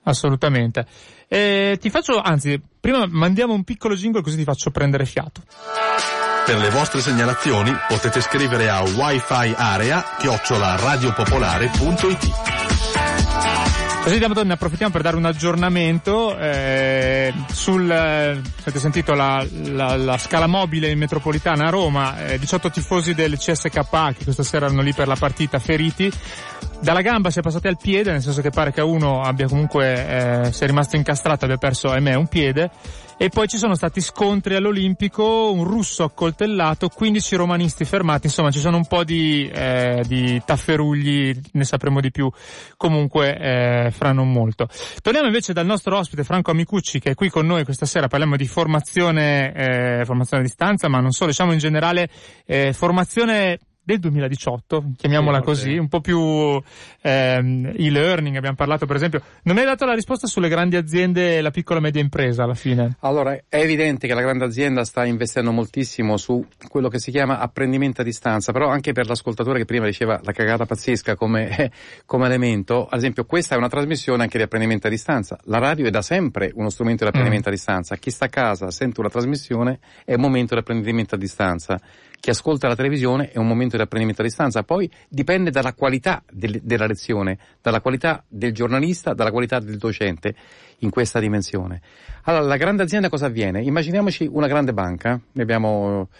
Assolutamente. Eh, ti faccio, anzi, prima mandiamo un piccolo jingle così ti faccio prendere fiato. Per le vostre segnalazioni potete scrivere a wifi area. Così diamo- ne approfittiamo per dare un aggiornamento eh, sul, eh, avete sentito la, la- la scala mobile in metropolitana a Roma, eh, 18 tifosi del CSKA che questa sera erano lì per la partita feriti, dalla gamba si è passati al piede, nel senso che pare che uno abbia comunque, eh, sia rimasto incastrato, abbia perso, ahimè, un piede, e poi ci sono stati scontri all'Olimpico, un russo accoltellato, 15 romanisti fermati, insomma ci sono un po' di, eh, di tafferugli, ne sapremo di più comunque eh, fra non molto. Torniamo invece dal nostro ospite Franco Amicucci che è qui con noi questa sera, parliamo di formazione, eh, formazione a distanza, ma non solo, diciamo in generale eh, formazione del 2018, chiamiamola Sì, così, sì. un po' più ehm, e-learning, abbiamo parlato per esempio. Non mi hai dato la risposta sulle grandi aziende e la piccola e media impresa alla fine. Allora, è evidente che la grande azienda sta investendo moltissimo su quello che si chiama apprendimento a distanza, però anche per l'ascoltatore che prima diceva la cagata pazzesca come, come elemento, ad esempio questa è una trasmissione anche di apprendimento a distanza. La radio è da sempre uno strumento di apprendimento a distanza. Chi sta a casa sente una trasmissione è un momento di apprendimento a distanza. Chi ascolta la televisione è un momento di apprendimento a distanza, poi dipende dalla qualità del- della lezione, dalla qualità del giornalista, dalla qualità del docente in questa dimensione. Allora, la grande azienda cosa avviene? Immaginiamoci una grande banca, ne abbiamo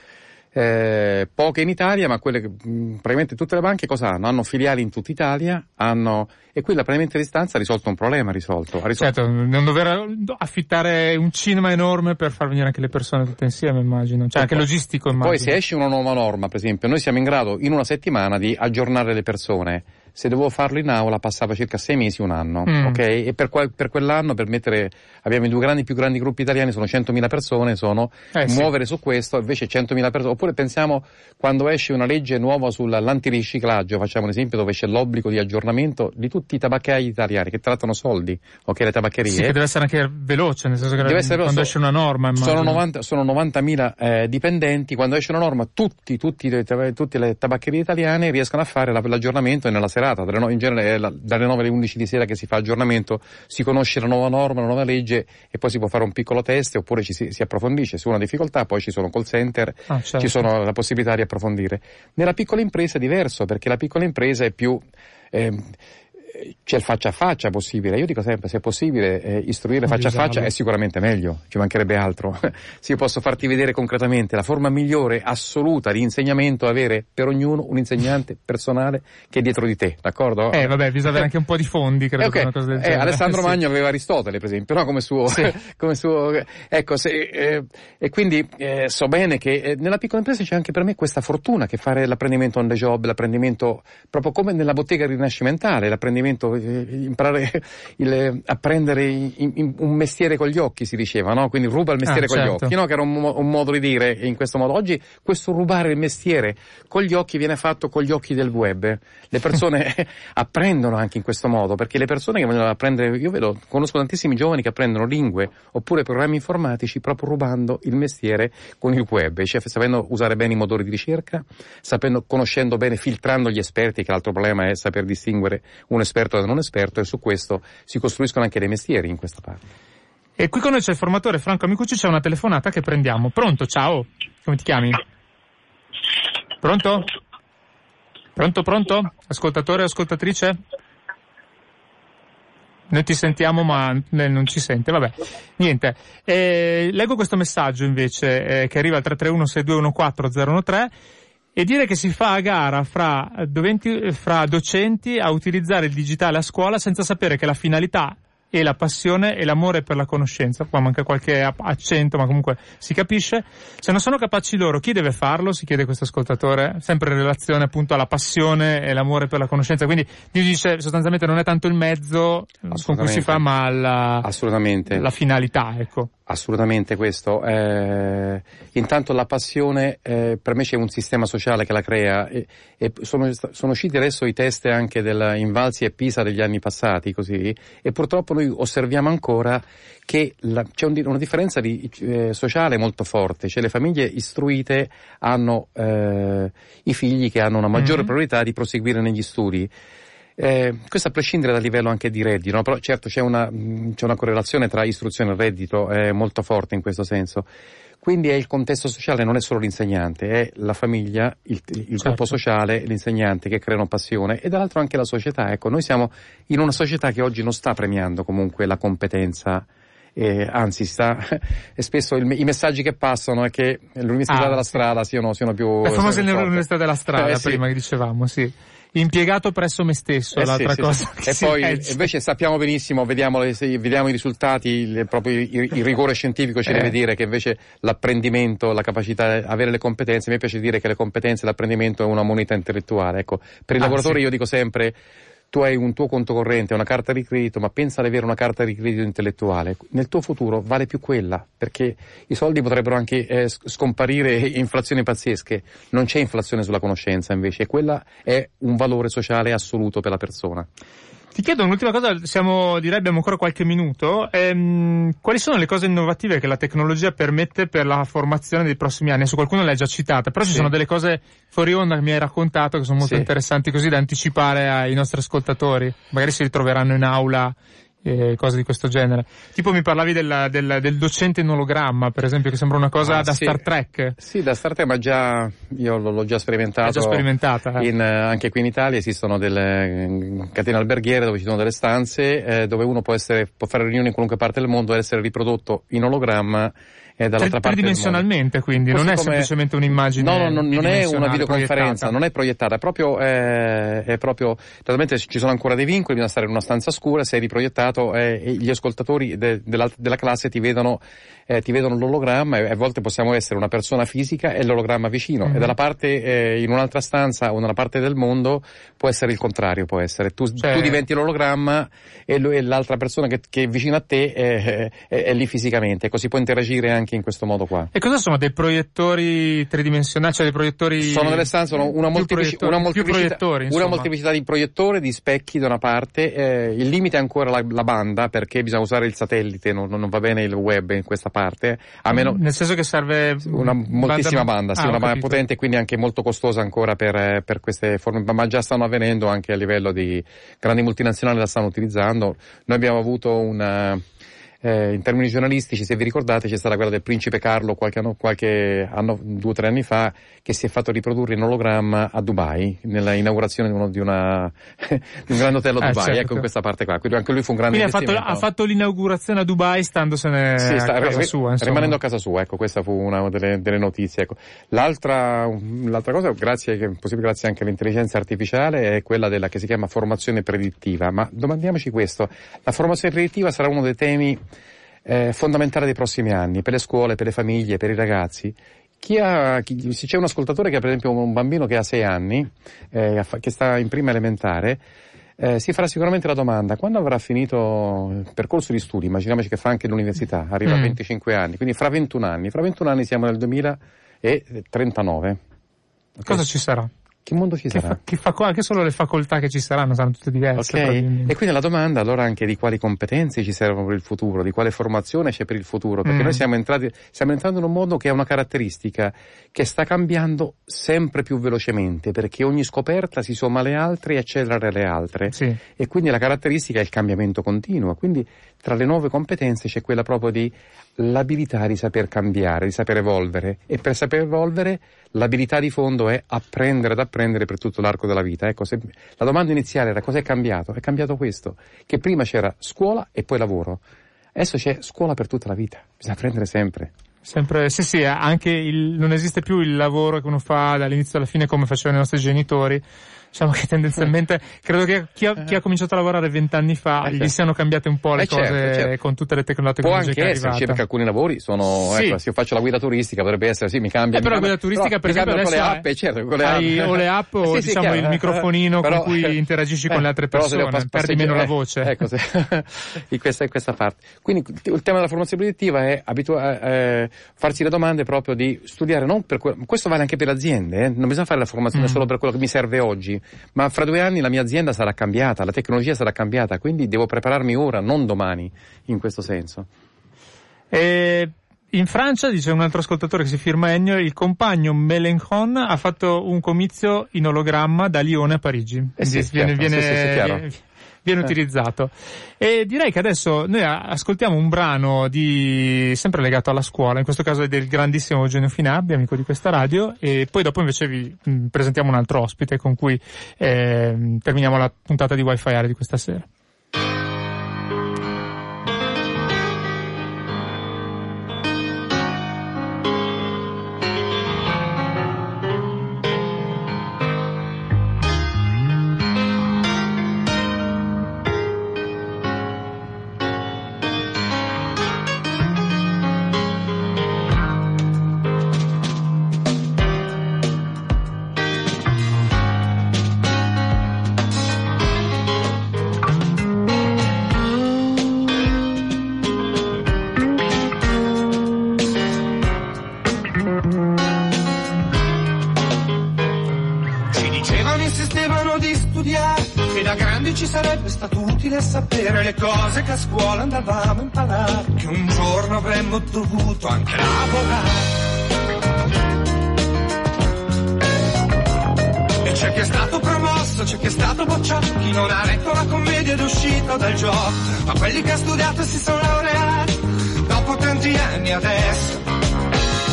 eh, poche in Italia, ma quelle che mh, praticamente tutte le banche cosa hanno? Hanno filiali in tutta Italia, hanno, e qui l'apprendimento a distanza ha risolto un problema, ha risolto. Ha risolto Certo, non dover affittare un cinema enorme per far venire anche le persone tutte insieme, immagino. Cioè anche poi- logistico, immagino. Poi se esce una nuova norma, per esempio, noi siamo in grado in una settimana di aggiornare le persone. Se dovevo farlo in aula passava circa sei mesi, un anno, Mm. ok? E per, quel- per quell'anno, per mettere, abbiamo i due grandi, più grandi gruppi italiani, sono 100.000 persone, sono Eh, sì. muovere su questo, invece 100.000 persone. Oppure pensiamo quando esce una legge nuova sull'antiriciclaggio, facciamo un esempio dove esce l'obbligo di aggiornamento di tutti i tabaccai italiani che trattano soldi, ok? Le tabaccherie. Sì, che deve essere anche veloce, nel senso che Deve essere quando so- esce una norma, sono, 90, sono 90.000 eh, dipendenti, quando esce una norma tutti, tutti tutte le tabaccherie italiane riescono a fare la- l'aggiornamento nella serata, dalle no- in genere la- dalle 9 alle 11 di sera che si fa aggiornamento, si conosce la nuova norma, la nuova legge e poi si può fare un piccolo test oppure ci si, si approfondisce, su una difficoltà poi ci sono call center, Ah, certo. ci sono la possibilità di approfondire. Nella piccola impresa è diverso perché la piccola impresa è più... ehm, c'è il faccia a faccia possibile. Io dico sempre, se è possibile eh, istruire faccia a faccia è sicuramente meglio, ci mancherebbe altro. se io posso farti vedere concretamente la forma migliore assoluta di insegnamento, avere per ognuno un insegnante personale che è dietro di te, d'accordo? Eh, vabbè, bisogna avere anche un po' di fondi, credo. Okay. Una cosa del eh, Alessandro Magno aveva Aristotele, per esempio, no? come suo, sì. come suo, ecco, se, eh, e quindi eh, so bene che eh, nella piccola impresa c'è anche per me questa fortuna che fare l'apprendimento on the job, l'apprendimento proprio come nella bottega rinascimentale, l'apprendimento, eh, imparare il, apprendere in, in, un mestiere con gli occhi, si diceva, no? Quindi ruba il mestiere ah, con certo. gli occhi, no? Che era un, un, modo di dire in questo modo. Oggi questo rubare il mestiere con gli occhi viene fatto con gli occhi del web. Le persone apprendono anche in questo modo, perché le persone che vogliono apprendere, io vedo, conosco tantissimi giovani che apprendono lingue oppure programmi informatici proprio rubando il mestiere con il web, cioè sapendo usare bene i motori di ricerca, sapendo, conoscendo bene, filtrando gli esperti, che l'altro problema è saper distinguere un esperto da non esperto e su questo si costruiscono anche dei mestieri in questa parte. E qui con noi c'è il formatore Franco Amicucci, c'è una telefonata che prendiamo. Pronto, ciao, come ti chiami? Pronto? Pronto, pronto? Ascoltatore ascoltatrice? Noi ti sentiamo ma non ci sente, vabbè. Niente. Eh, leggo questo messaggio invece eh, che arriva al 331-6214-013 e dire che si fa a gara fra, doventi, fra docenti a utilizzare il digitale a scuola senza sapere che la finalità e la passione e l'amore per la conoscenza, qua manca qualche accento ma comunque si capisce, se non sono capaci loro chi deve farlo, si chiede questo ascoltatore, sempre in relazione appunto alla passione e l'amore per la conoscenza, quindi Dio dice sostanzialmente non è tanto il mezzo con cui si fa ma la, la finalità, ecco. Assolutamente questo. Eh, intanto la passione, eh, per me c'è un sistema sociale che la crea e, e sono, sono, usciti adesso i test anche della Invalsi e Pisa degli anni passati così e purtroppo noi osserviamo ancora che la, c'è un, una differenza di, eh, sociale molto forte, cioè le famiglie istruite hanno eh, i figli che hanno una maggiore mm-hmm. priorità di proseguire negli studi. Eh, questo a prescindere dal livello anche di reddito, no? però certo c'è una, c'è una, correlazione tra istruzione e reddito eh, molto forte in questo senso. Quindi è il contesto sociale, non è solo l'insegnante, è la famiglia, il, il certo. gruppo sociale, l'insegnante che creano passione e dall'altro anche la società. Ecco, noi siamo in una società che oggi non sta premiando comunque la competenza eh, anzi sta, e spesso il, i messaggi che passano è che l'università ah, della strada siano, siano più... La famosa l'università della strada, eh, prima che dicevamo, sì impiegato presso me stesso, eh l'altra sì, cosa. Sì. E poi legge. invece sappiamo benissimo, vediamo, vediamo i risultati, il, proprio il, il, rigore scientifico ci eh. deve dire che invece l'apprendimento, la capacità, avere le competenze, a me piace dire che le competenze e l'apprendimento è una moneta intellettuale. Ecco, per i ah, lavoratori sì. io dico sempre tu hai un tuo conto corrente, una carta di credito, ma pensa ad avere una carta di credito intellettuale, nel tuo futuro vale più quella, perché i soldi potrebbero anche eh, scomparire inflazioni pazzesche. Non c'è inflazione sulla conoscenza invece, quella è un valore sociale assoluto per la persona. Ti chiedo un'ultima cosa, siamo, direi abbiamo ancora qualche minuto. Ehm, quali sono le cose innovative che la tecnologia permette per la formazione dei prossimi anni? Su qualcuno l'hai già citata, però sì. ci sono delle cose fuori onda che mi hai raccontato che sono molto sì. interessanti così da anticipare ai nostri ascoltatori. Magari si ritroveranno in aula e cose di questo genere. Tipo mi parlavi del, del, del, docente in ologramma, per esempio, che sembra una cosa ah, da sì. Star Trek. Sì, da Star Trek, ma già io l'ho già sperimentato. È già sperimentata. Eh. In, anche qui in Italia esistono delle mm, catene alberghiere dove ci sono delle stanze eh, dove uno può, essere, può fare riunioni in qualunque parte del mondo ed essere riprodotto in ologramma è dall'altra parte tridimensionalmente quindi Così non è semplicemente un'immagine no, no, no non è una videoconferenza non è proiettata è proprio, eh, è proprio naturalmente ci sono ancora dei vincoli bisogna stare in una stanza scura sei riproiettato eh, e gli ascoltatori de, della, della, classe ti vedono eh, ti vedono l'ologramma e a volte possiamo essere una persona fisica e l'ologramma vicino. Mm-hmm. e dalla parte eh, in un'altra stanza o nella parte del mondo può essere il contrario può essere. Tu, cioè... tu diventi l'ologramma e, lui, e l'altra persona che, che, è vicino a te è, è, è lì fisicamente. Così può interagire anche anche in questo modo qua. E cosa sono dei proiettori tridimensionali, cioè dei proiettori... Sono delle stanze, sono una, moltiplici- una, moltiplicità, una moltiplicità di proiettori, di specchi da una parte, eh, il limite è ancora la, la, banda perché bisogna usare il satellite, non, non, va bene il web in questa parte, a meno... Nel senso che serve... Una moltissima banda, banda sì, ah, una banda potente e quindi anche molto costosa ancora per, per queste forme, ma già stanno avvenendo anche a livello di grandi multinazionali la stanno utilizzando. Noi abbiamo avuto una eh, in termini giornalistici, se vi ricordate, c'è stata quella del principe Carlo qualche anno, qualche anno due o tre anni fa, che si è fatto riprodurre in ologramma a Dubai, nella inaugurazione di, uno, di, una, di un grande hotel a Eh, Dubai, certo. ecco in questa parte qua. Quindi anche lui fu un grande Quindi ha fatto, ha fatto l'inaugurazione a Dubai standosene Sì, sta- a casa ri- sua, insomma. rimanendo a casa sua, ecco, questa fu una delle, delle notizie. Ecco. L'altra, l'altra cosa, grazie, possibile grazie anche all'intelligenza artificiale, è quella della che si chiama formazione predittiva. Ma domandiamoci questo: la formazione predittiva sarà uno dei temi eh, fondamentali dei prossimi anni, per le scuole, per le famiglie, per i ragazzi. Chi ha, chi- se c'è un ascoltatore che ha per esempio un bambino che ha sei anni, eh, che sta in prima elementare, eh, si farà sicuramente la domanda, quando avrà finito il percorso di studi, immaginiamoci che fa anche l'università, arriva Mm. a 25 anni, quindi fra 21 anni, fra 21 anni siamo nel 2039. Ok? Cosa ci sarà? Che mondo ci Che sarà? fa, che fa anche solo le facoltà che ci saranno saranno tutte diverse. Ok, probabilmente. e quindi la domanda allora anche di quali competenze ci servono per il futuro, di quale formazione c'è per il futuro, perché Mm. noi siamo entrati, stiamo entrando in un mondo che ha una caratteristica che sta cambiando sempre più velocemente, perché ogni scoperta si somma alle altre e accelera le altre. Sì. E quindi la caratteristica è il cambiamento continuo. Quindi tra le nuove competenze c'è quella proprio di l'abilità di saper cambiare, di saper evolvere. E per saper evolvere l'abilità di fondo è apprendere ad apprendere per tutto l'arco della vita. Ecco, se- la domanda iniziale era cosa è cambiato? È cambiato questo, che prima c'era scuola e poi lavoro. Adesso c'è scuola per tutta la vita, bisogna apprendere sempre. Sempre, sì, sì, anche il, non esiste più il lavoro che uno fa dall'inizio alla fine come facevano i nostri genitori. Diciamo che tendenzialmente, credo che chi ha, chi ha cominciato a lavorare vent'anni fa Eh, gli certo. siano cambiate un po' le Eh, certo, cose certo. con tutte le tecno- la Può anche è arrivata. perché alcuni lavori sono, Sì. ecco, se io faccio la guida turistica potrebbe essere, sì, mi cambia. Eh, però la guida turistica, però per esempio, cambia con le adesso app, eh, certo, con le hai app. o le app o Sì, sì, diciamo chiaro, il eh. microfonino Però- con cui interagisci con le altre persone, pas- perdi meno la voce. Ecco, se- in, questa, in questa parte. Quindi il tema della formazione predittiva è abitua- eh, farsi le domande proprio di studiare, non per que- questo vale anche per le aziende, eh, non bisogna fare la formazione Mm. solo per quello che mi serve oggi, ma fra due anni la mia azienda sarà cambiata, la tecnologia sarà cambiata, quindi devo prepararmi ora, non domani, in questo senso. E in Francia, dice un altro ascoltatore che si firma Ennio, il compagno Mélenchon ha fatto un comizio in ologramma da Lione a Parigi. Eh sì, Quindi viene, certo, viene- sì, sì, chiaro. viene- viene Eh. utilizzato. E direi che adesso noi ascoltiamo un brano di, sempre legato alla scuola, in questo caso è del grandissimo Eugenio Finabbi, amico di questa radio, e poi dopo invece vi mh, presentiamo un altro ospite con cui ehm, terminiamo la puntata di Wi-Fi Area di questa sera. Dicevano, insistevano di studiare, che da grandi ci sarebbe stato utile sapere le cose che a scuola andavamo a imparare, che un giorno avremmo dovuto anche lavorare. E c'è chi è stato promosso, c'è chi è stato bocciato, chi non ha letto la commedia ed è uscito dal gioco, ma quelli che ha studiato e si sono laureati, dopo tanti anni adesso,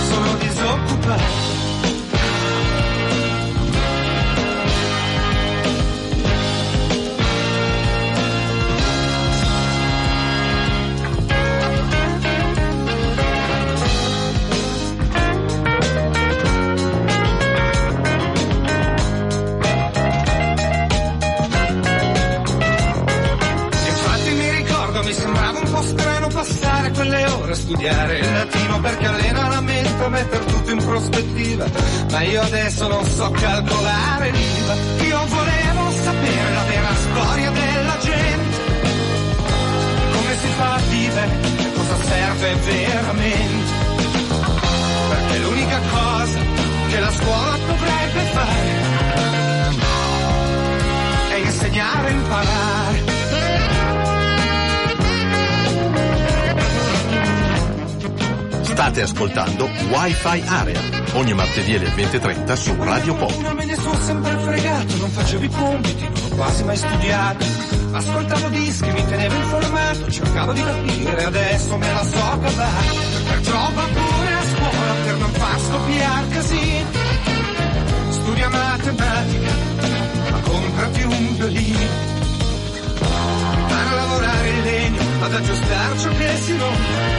sono disoccupati. A studiare il latino perché allena la mente a mettere tutto in prospettiva. Ma io adesso non so calcolare l'IVA. Io volevo sapere la vera storia della gente. Come si fa a vivere cosa serve veramente. Perché l'unica cosa che la scuola potrebbe fare è insegnare a imparare. State ascoltando Wi-Fi Area, ogni martedì alle 20.30 su Radio Pop. Non me ne sono sempre fregato, non facevo i compiti, non ho quasi mai studiato. Ascoltavo dischi, mi tenevo informato, cercavo di capire, adesso me la so cavare. Trova pure a scuola per non far scoppiare casino. Studia matematica, ma comprati un violino. A lavorare il legno, ad aggiustare ciò che si rompe.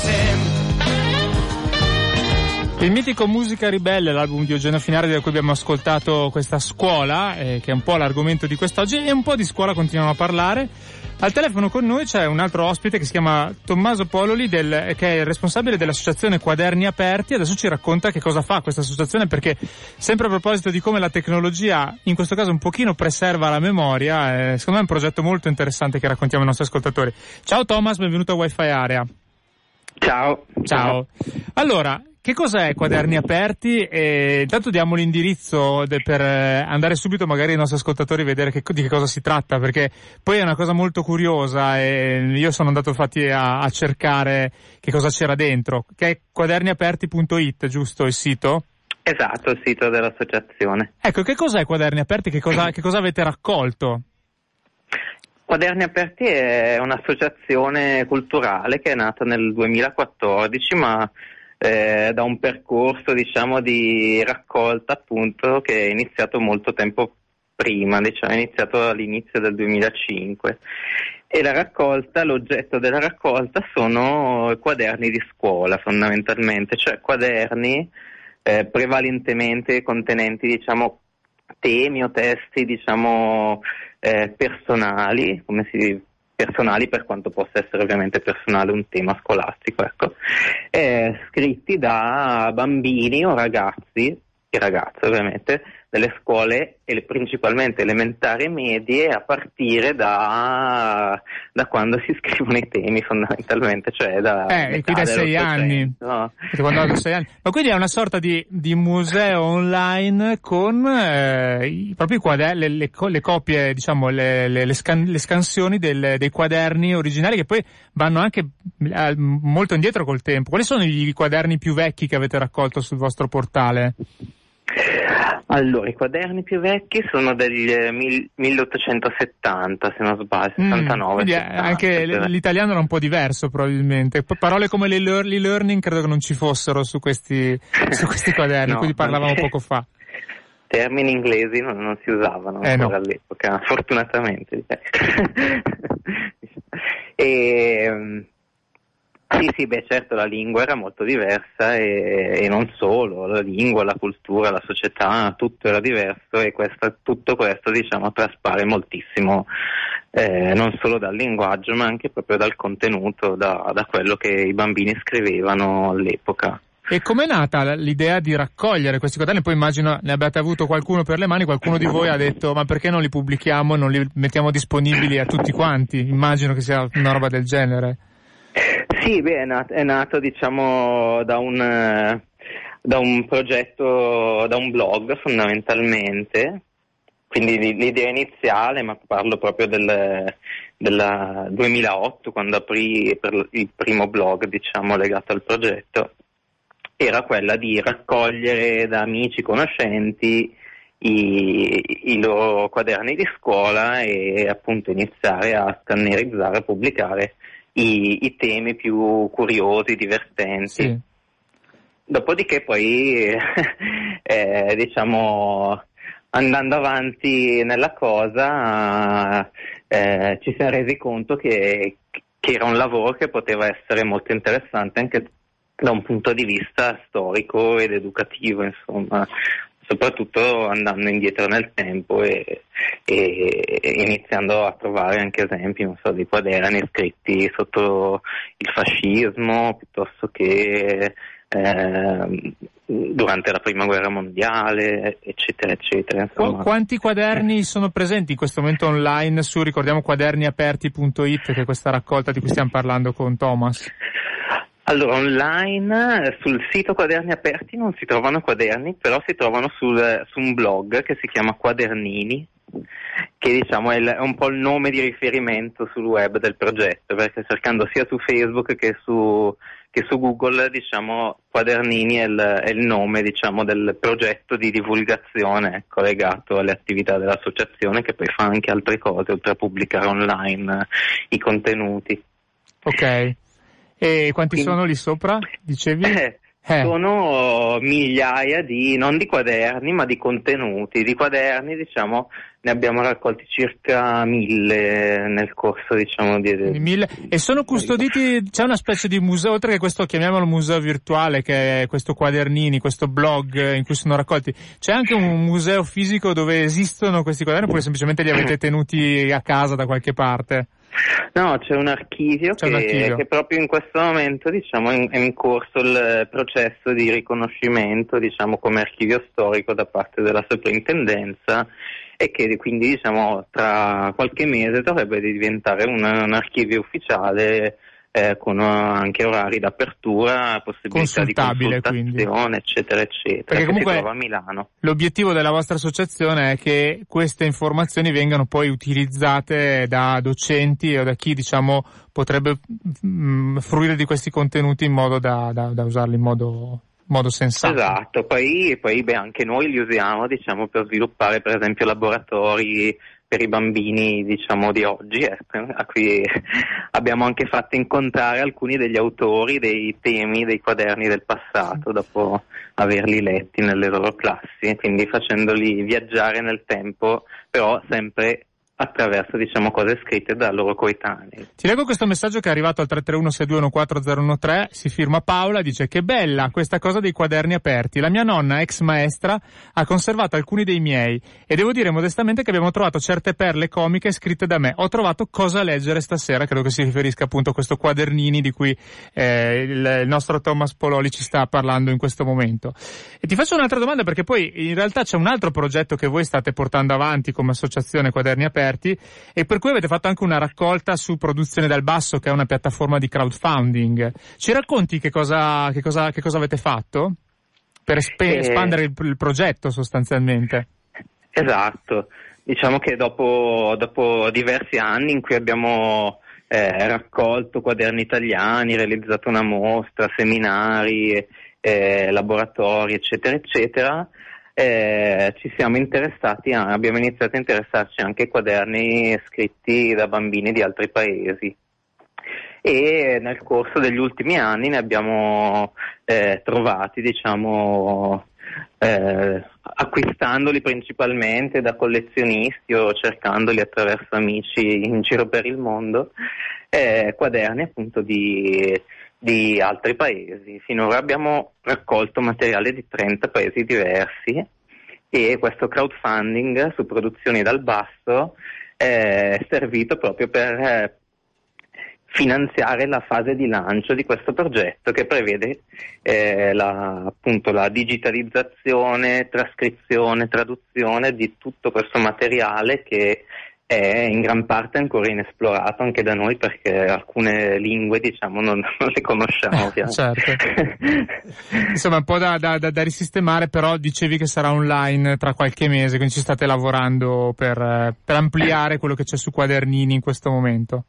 Il mitico Musica Ribelle, l'album di Eugenio Finari da cui abbiamo ascoltato questa scuola, eh, che è un po' l'argomento di quest'oggi, e un po' di scuola continuiamo a parlare. Al telefono con noi c'è un altro ospite che si chiama Tommaso Pololi, del, che è il responsabile dell'associazione Quaderni Aperti. Adesso ci racconta che cosa fa questa associazione, perché sempre a proposito di come la tecnologia, in questo caso un pochino preserva la memoria, eh, secondo me è un progetto molto interessante che raccontiamo ai nostri ascoltatori. Ciao Thomas, benvenuto a Wi-Fi Area. Ciao. Ciao. Allora, che cos'è Quaderni Aperti? E intanto diamo l'indirizzo de- per eh, andare subito magari ai nostri ascoltatori a vedere che, di che cosa si tratta, perché poi è una cosa molto curiosa e io sono andato infatti a, a cercare che cosa c'era dentro, che è quaderniaperti.it, giusto il sito? Esatto, il sito dell'associazione. Ecco, che cos'è Quaderni Aperti? Che cosa, che cosa avete raccolto? Quaderni Aperti è un'associazione culturale che è nata nel 2014, ma eh, da un percorso diciamo di raccolta appunto che è iniziato molto tempo prima, diciamo, è iniziato all'inizio del 2005 e la raccolta, l'oggetto della raccolta sono quaderni di scuola fondamentalmente, cioè quaderni eh, prevalentemente contenenti diciamo temi o testi diciamo eh, personali, come si personali per quanto possa essere ovviamente personale un tema scolastico, ecco, eh, scritti da bambini o ragazzi e ragazze ovviamente delle scuole principalmente elementari e medie a partire da, da, quando si scrivono i temi fondamentalmente, cioè da eh, qui da sei anni. No? sei anni. Ma quindi è una sorta di, di museo online con eh, i propri quaderni, le, le, le, copie, diciamo, le, le scan, scansioni del, dei quaderni originali che poi vanno anche eh, molto indietro col tempo. Quali sono i quaderni più vecchi che avete raccolto sul vostro portale? Allora, i quaderni più vecchi sono del 1870, se non sbaglio, 69. Mm, 70, anche cioè. l'italiano era un po' diverso probabilmente. Parole come l'e-learning credo che non ci fossero su questi, su questi quaderni, no, quindi parlavamo poco fa. Termini inglesi non, non si usavano eh, ancora no. all'epoca, fortunatamente. e, sì, sì, beh certo la lingua era molto diversa e, e, non solo, la lingua, la cultura, la società, tutto era diverso e questo, tutto questo diciamo traspare moltissimo eh, non solo dal linguaggio ma anche proprio dal contenuto, da, da quello che i bambini scrivevano all'epoca. E com'è nata l'idea di raccogliere questi quaderni? Poi immagino ne abbiate avuto qualcuno per le mani, qualcuno di voi ha detto ma perché non li pubblichiamo, non li mettiamo disponibili a tutti quanti? Immagino che sia una roba del genere. Sì, beh, è nato, è nato diciamo da un, da un progetto, da un blog fondamentalmente, quindi l'idea iniziale, ma parlo proprio del, del 2008 quando aprì il primo blog diciamo legato al progetto, era quella di raccogliere da amici conoscenti i, i, loro quaderni di scuola e appunto iniziare a scannerizzare, a pubblicare i, i temi più curiosi, divertenti. Sì. Dopodiché poi, eh, diciamo, andando avanti nella cosa, eh, ci siamo resi conto che, che era un lavoro che poteva essere molto interessante anche da un punto di vista storico ed educativo, insomma, soprattutto andando indietro nel tempo e, e, iniziando a trovare anche esempi so, di quaderni scritti sotto il fascismo piuttosto che eh, durante la prima guerra mondiale, eccetera, eccetera. Insomma. Quanti quaderni sono presenti in questo momento online su, ricordiamo, quaderniaperti.it, che è questa raccolta di cui stiamo parlando con Thomas? Allora, online sul sito Quaderni Aperti non si trovano quaderni, però si trovano sul, su un blog che si chiama Quadernini, che diciamo è, il- è un po' il nome di riferimento sul web del progetto, perché cercando sia su Facebook che su, che su Google, diciamo, Quadernini è il, è il nome diciamo, del progetto di divulgazione ecco, legato alle attività dell'associazione che poi fa anche altre cose, oltre a pubblicare online eh, i contenuti. Ok. E quanti Quindi- sono lì sopra? Dicevi? Eh, Eh. Sono migliaia di, non di quaderni, ma di contenuti. Di quaderni, diciamo, ne abbiamo raccolti circa mille nel corso, diciamo, di... Mille- E sono custoditi, c'è una specie di museo, oltre che questo chiamiamolo museo virtuale, che è questo quadernini, questo blog in cui sono raccolti, c'è anche un museo fisico dove esistono questi quaderni oppure semplicemente li avete tenuti a casa da qualche parte? No, c'è un archivio, C'è che, un archivio. che proprio in questo momento diciamo, è in- corso il processo di riconoscimento diciamo, come archivio storico da parte della soprintendenza e che quindi diciamo, tra qualche mese dovrebbe diventare un, un archivio ufficiale eh, con eh, anche orari d'apertura, possibilità di Consultabile, quindi. consultazione, eccetera, eccetera, Perché comunque- si trova a Milano. L'obiettivo della vostra associazione è che queste informazioni vengano poi utilizzate da docenti o da chi diciamo potrebbe mm, fruire di questi contenuti in modo da, da- da usarli in modo, modo sensato. Esatto, poi, poi beh, anche noi li usiamo diciamo, per sviluppare per esempio laboratori per i bambini diciamo, di oggi, ecco, a cui abbiamo anche fatto incontrare alcuni degli autori dei temi dei quaderni del passato dopo averli letti nelle loro classi, quindi facendoli viaggiare nel tempo, però sempre attraverso diciamo, cose scritte da loro coetanei. Ti leggo questo messaggio che è arrivato al 331-6214013, si firma Paola, dice che bella questa cosa dei quaderni aperti. La mia nonna, ex maestra, ha conservato alcuni dei miei e devo dire modestamente che abbiamo trovato certe perle comiche scritte da me. Ho trovato cosa leggere stasera, credo che si riferisca appunto a questo quadernini di cui eh, il, nostro Thomas Pololi ci sta parlando in questo momento. E ti faccio un'altra domanda perché poi in realtà c'è un altro progetto che voi state portando avanti come associazione Quaderni Aperti e per cui avete fatto anche una raccolta su Produzione dal Basso che è una piattaforma di crowdfunding. Ci racconti che cosa, che cosa, che cosa avete fatto? Per espe- Eh. espandere il, il progetto sostanzialmente. Esatto, diciamo che dopo, dopo diversi anni in cui abbiamo eh, raccolto quaderni italiani, realizzato una mostra, seminari, eh, laboratori, eccetera, eccetera, eh, ci siamo interessati, a- abbiamo iniziato a interessarci anche ai quaderni scritti da bambini di altri paesi. E nel corso degli ultimi anni ne abbiamo eh, trovati, diciamo, eh, acquistandoli principalmente da collezionisti o cercandoli attraverso amici in giro per il mondo, eh, quaderni appunto di, di altri paesi. Finora abbiamo raccolto materiale di 30 paesi diversi e questo crowdfunding su produzioni dal basso è servito proprio per eh, finanziare la fase di lancio di questo progetto che prevede eh, la, appunto la digitalizzazione, trascrizione, traduzione di tutto questo materiale che è in gran parte ancora inesplorato anche da noi perché alcune lingue diciamo non, non le conosciamo ovviamente. certo. Insomma, un po' da, da- da- da risistemare, però dicevi che sarà online tra qualche mese, quindi ci state lavorando per, eh, per ampliare quello che c'è su Quadernini in questo momento.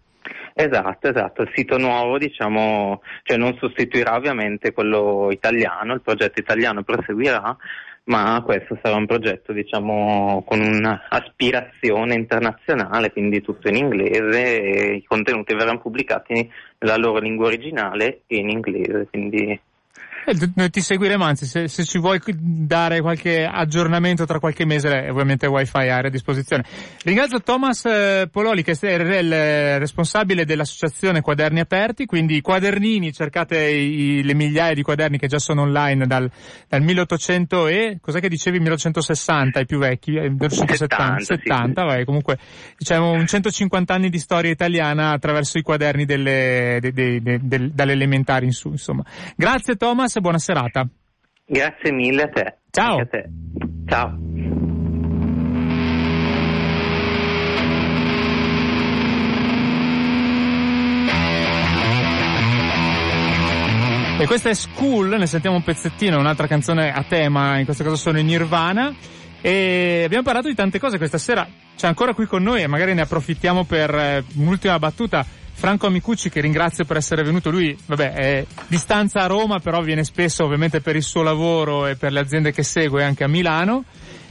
Esatto, esatto, il sito nuovo diciamo, cioè non sostituirà ovviamente quello italiano, il progetto italiano proseguirà, ma questo sarà un progetto diciamo con un'aspirazione internazionale, quindi tutto in inglese e i contenuti verranno pubblicati nella loro lingua originale e in inglese, quindi ti seguiremo, anzi, se, se ci vuoi dare qualche aggiornamento tra qualche mese, eh, ovviamente wifi area a disposizione. Ringrazio Thomas eh, Pololi, che è il eh, responsabile dell'associazione Quaderni Aperti, quindi quadernini, cercate i- le migliaia di quaderni che già sono online dal, dal 1800 e, cos'è che dicevi, 1860, i più vecchi, eh, 1870, 70, sì. 70, vai, comunque, diciamo un 150 anni di storia italiana attraverso i quaderni delle, de- de- de- del- dalle elementari in su, insomma. Grazie Thomas e buona serata. grazie mille a te. Ciao. A te. Ciao. E questa è School, ne sentiamo un pezzettino, un'altra canzone a tema, in questo caso sono in Nirvana. E abbiamo parlato di tante cose questa sera, c'è ancora qui con noi e magari ne approfittiamo per eh, un'ultima battuta. Franco Amicucci che ringrazio per essere venuto, lui vabbè è distanza a Roma però viene spesso ovviamente per il suo lavoro e per le aziende che segue anche a Milano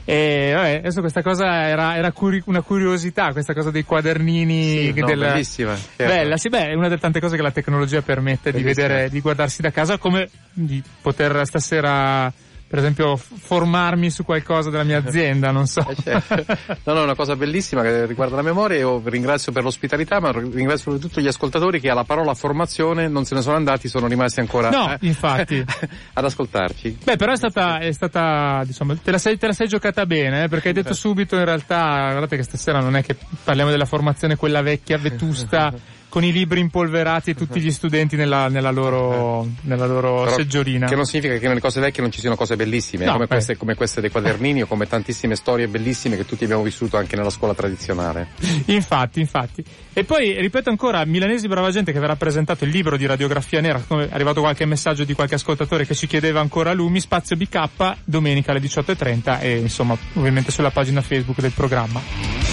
e vabbè, adesso questa cosa era, era curi- una curiosità, questa cosa dei quadernini. Sì, no, del... bellissima. certo. Bella, sì, beh, è una delle tante cose che la tecnologia permette di Bellissima. vedere, di guardarsi da casa, come di poter stasera, per esempio, formarmi su qualcosa della mia azienda, non so. Eh, certo. No, no, è una cosa bellissima che riguarda la memoria. Io ringrazio per l'ospitalità, ma ringrazio soprattutto gli ascoltatori che alla parola formazione non se ne sono andati, sono rimasti ancora No, eh, infatti. ad ascoltarci. Beh, però è stata, è stata diciamo, te la sei, te la sei giocata bene, eh, perché hai detto subito in realtà, guardate che stasera non è che parliamo della formazione quella vecchia, vetusta, con i libri impolverati e tutti gli studenti nella, nella loro, nella loro Però seggiolina. Che non significa che nelle cose vecchie non ci siano cose bellissime, No, come, queste, come queste dei quadernini o come tantissime storie bellissime che tutti abbiamo vissuto anche nella scuola tradizionale. Infatti, infatti. E poi, ripeto ancora, Milanesi Brava Gente che verrà presentato il libro di radiografia nera, come è arrivato qualche messaggio di qualche ascoltatore che ci chiedeva ancora Lumi, spazio BK, domenica alle 18.30 e insomma, ovviamente sulla pagina Facebook del programma.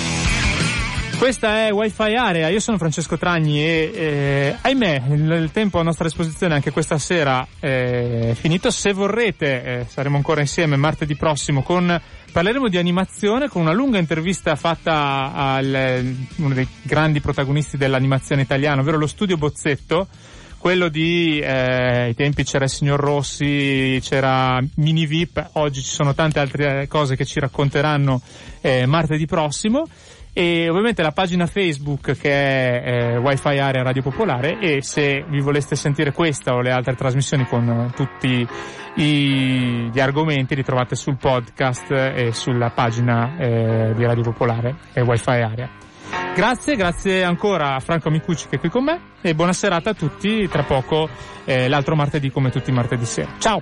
Questa è Wi-Fi Area, io sono Francesco Tragni e eh, ahimè il, il tempo a nostra disposizione anche questa sera è finito. Se vorrete eh, saremo ancora insieme martedì prossimo con parleremo di animazione con una lunga intervista fatta a uno dei grandi protagonisti dell'animazione italiana, ovvero lo studio Bozzetto quello di eh, ai tempi c'era il signor Rossi, c'era Mini VIP, oggi ci sono tante altre cose che ci racconteranno eh, martedì prossimo e ovviamente la pagina Facebook che è eh, Wi-Fi Area Radio Popolare e se vi voleste sentire questa o le altre trasmissioni con eh, tutti i, gli argomenti li trovate sul podcast e sulla pagina eh, di Radio Popolare e Wi-Fi Area. Grazie, grazie ancora a Franco Micucci che è qui con me e buona serata a tutti, tra poco eh, l'altro martedì come tutti i martedì sera. Ciao!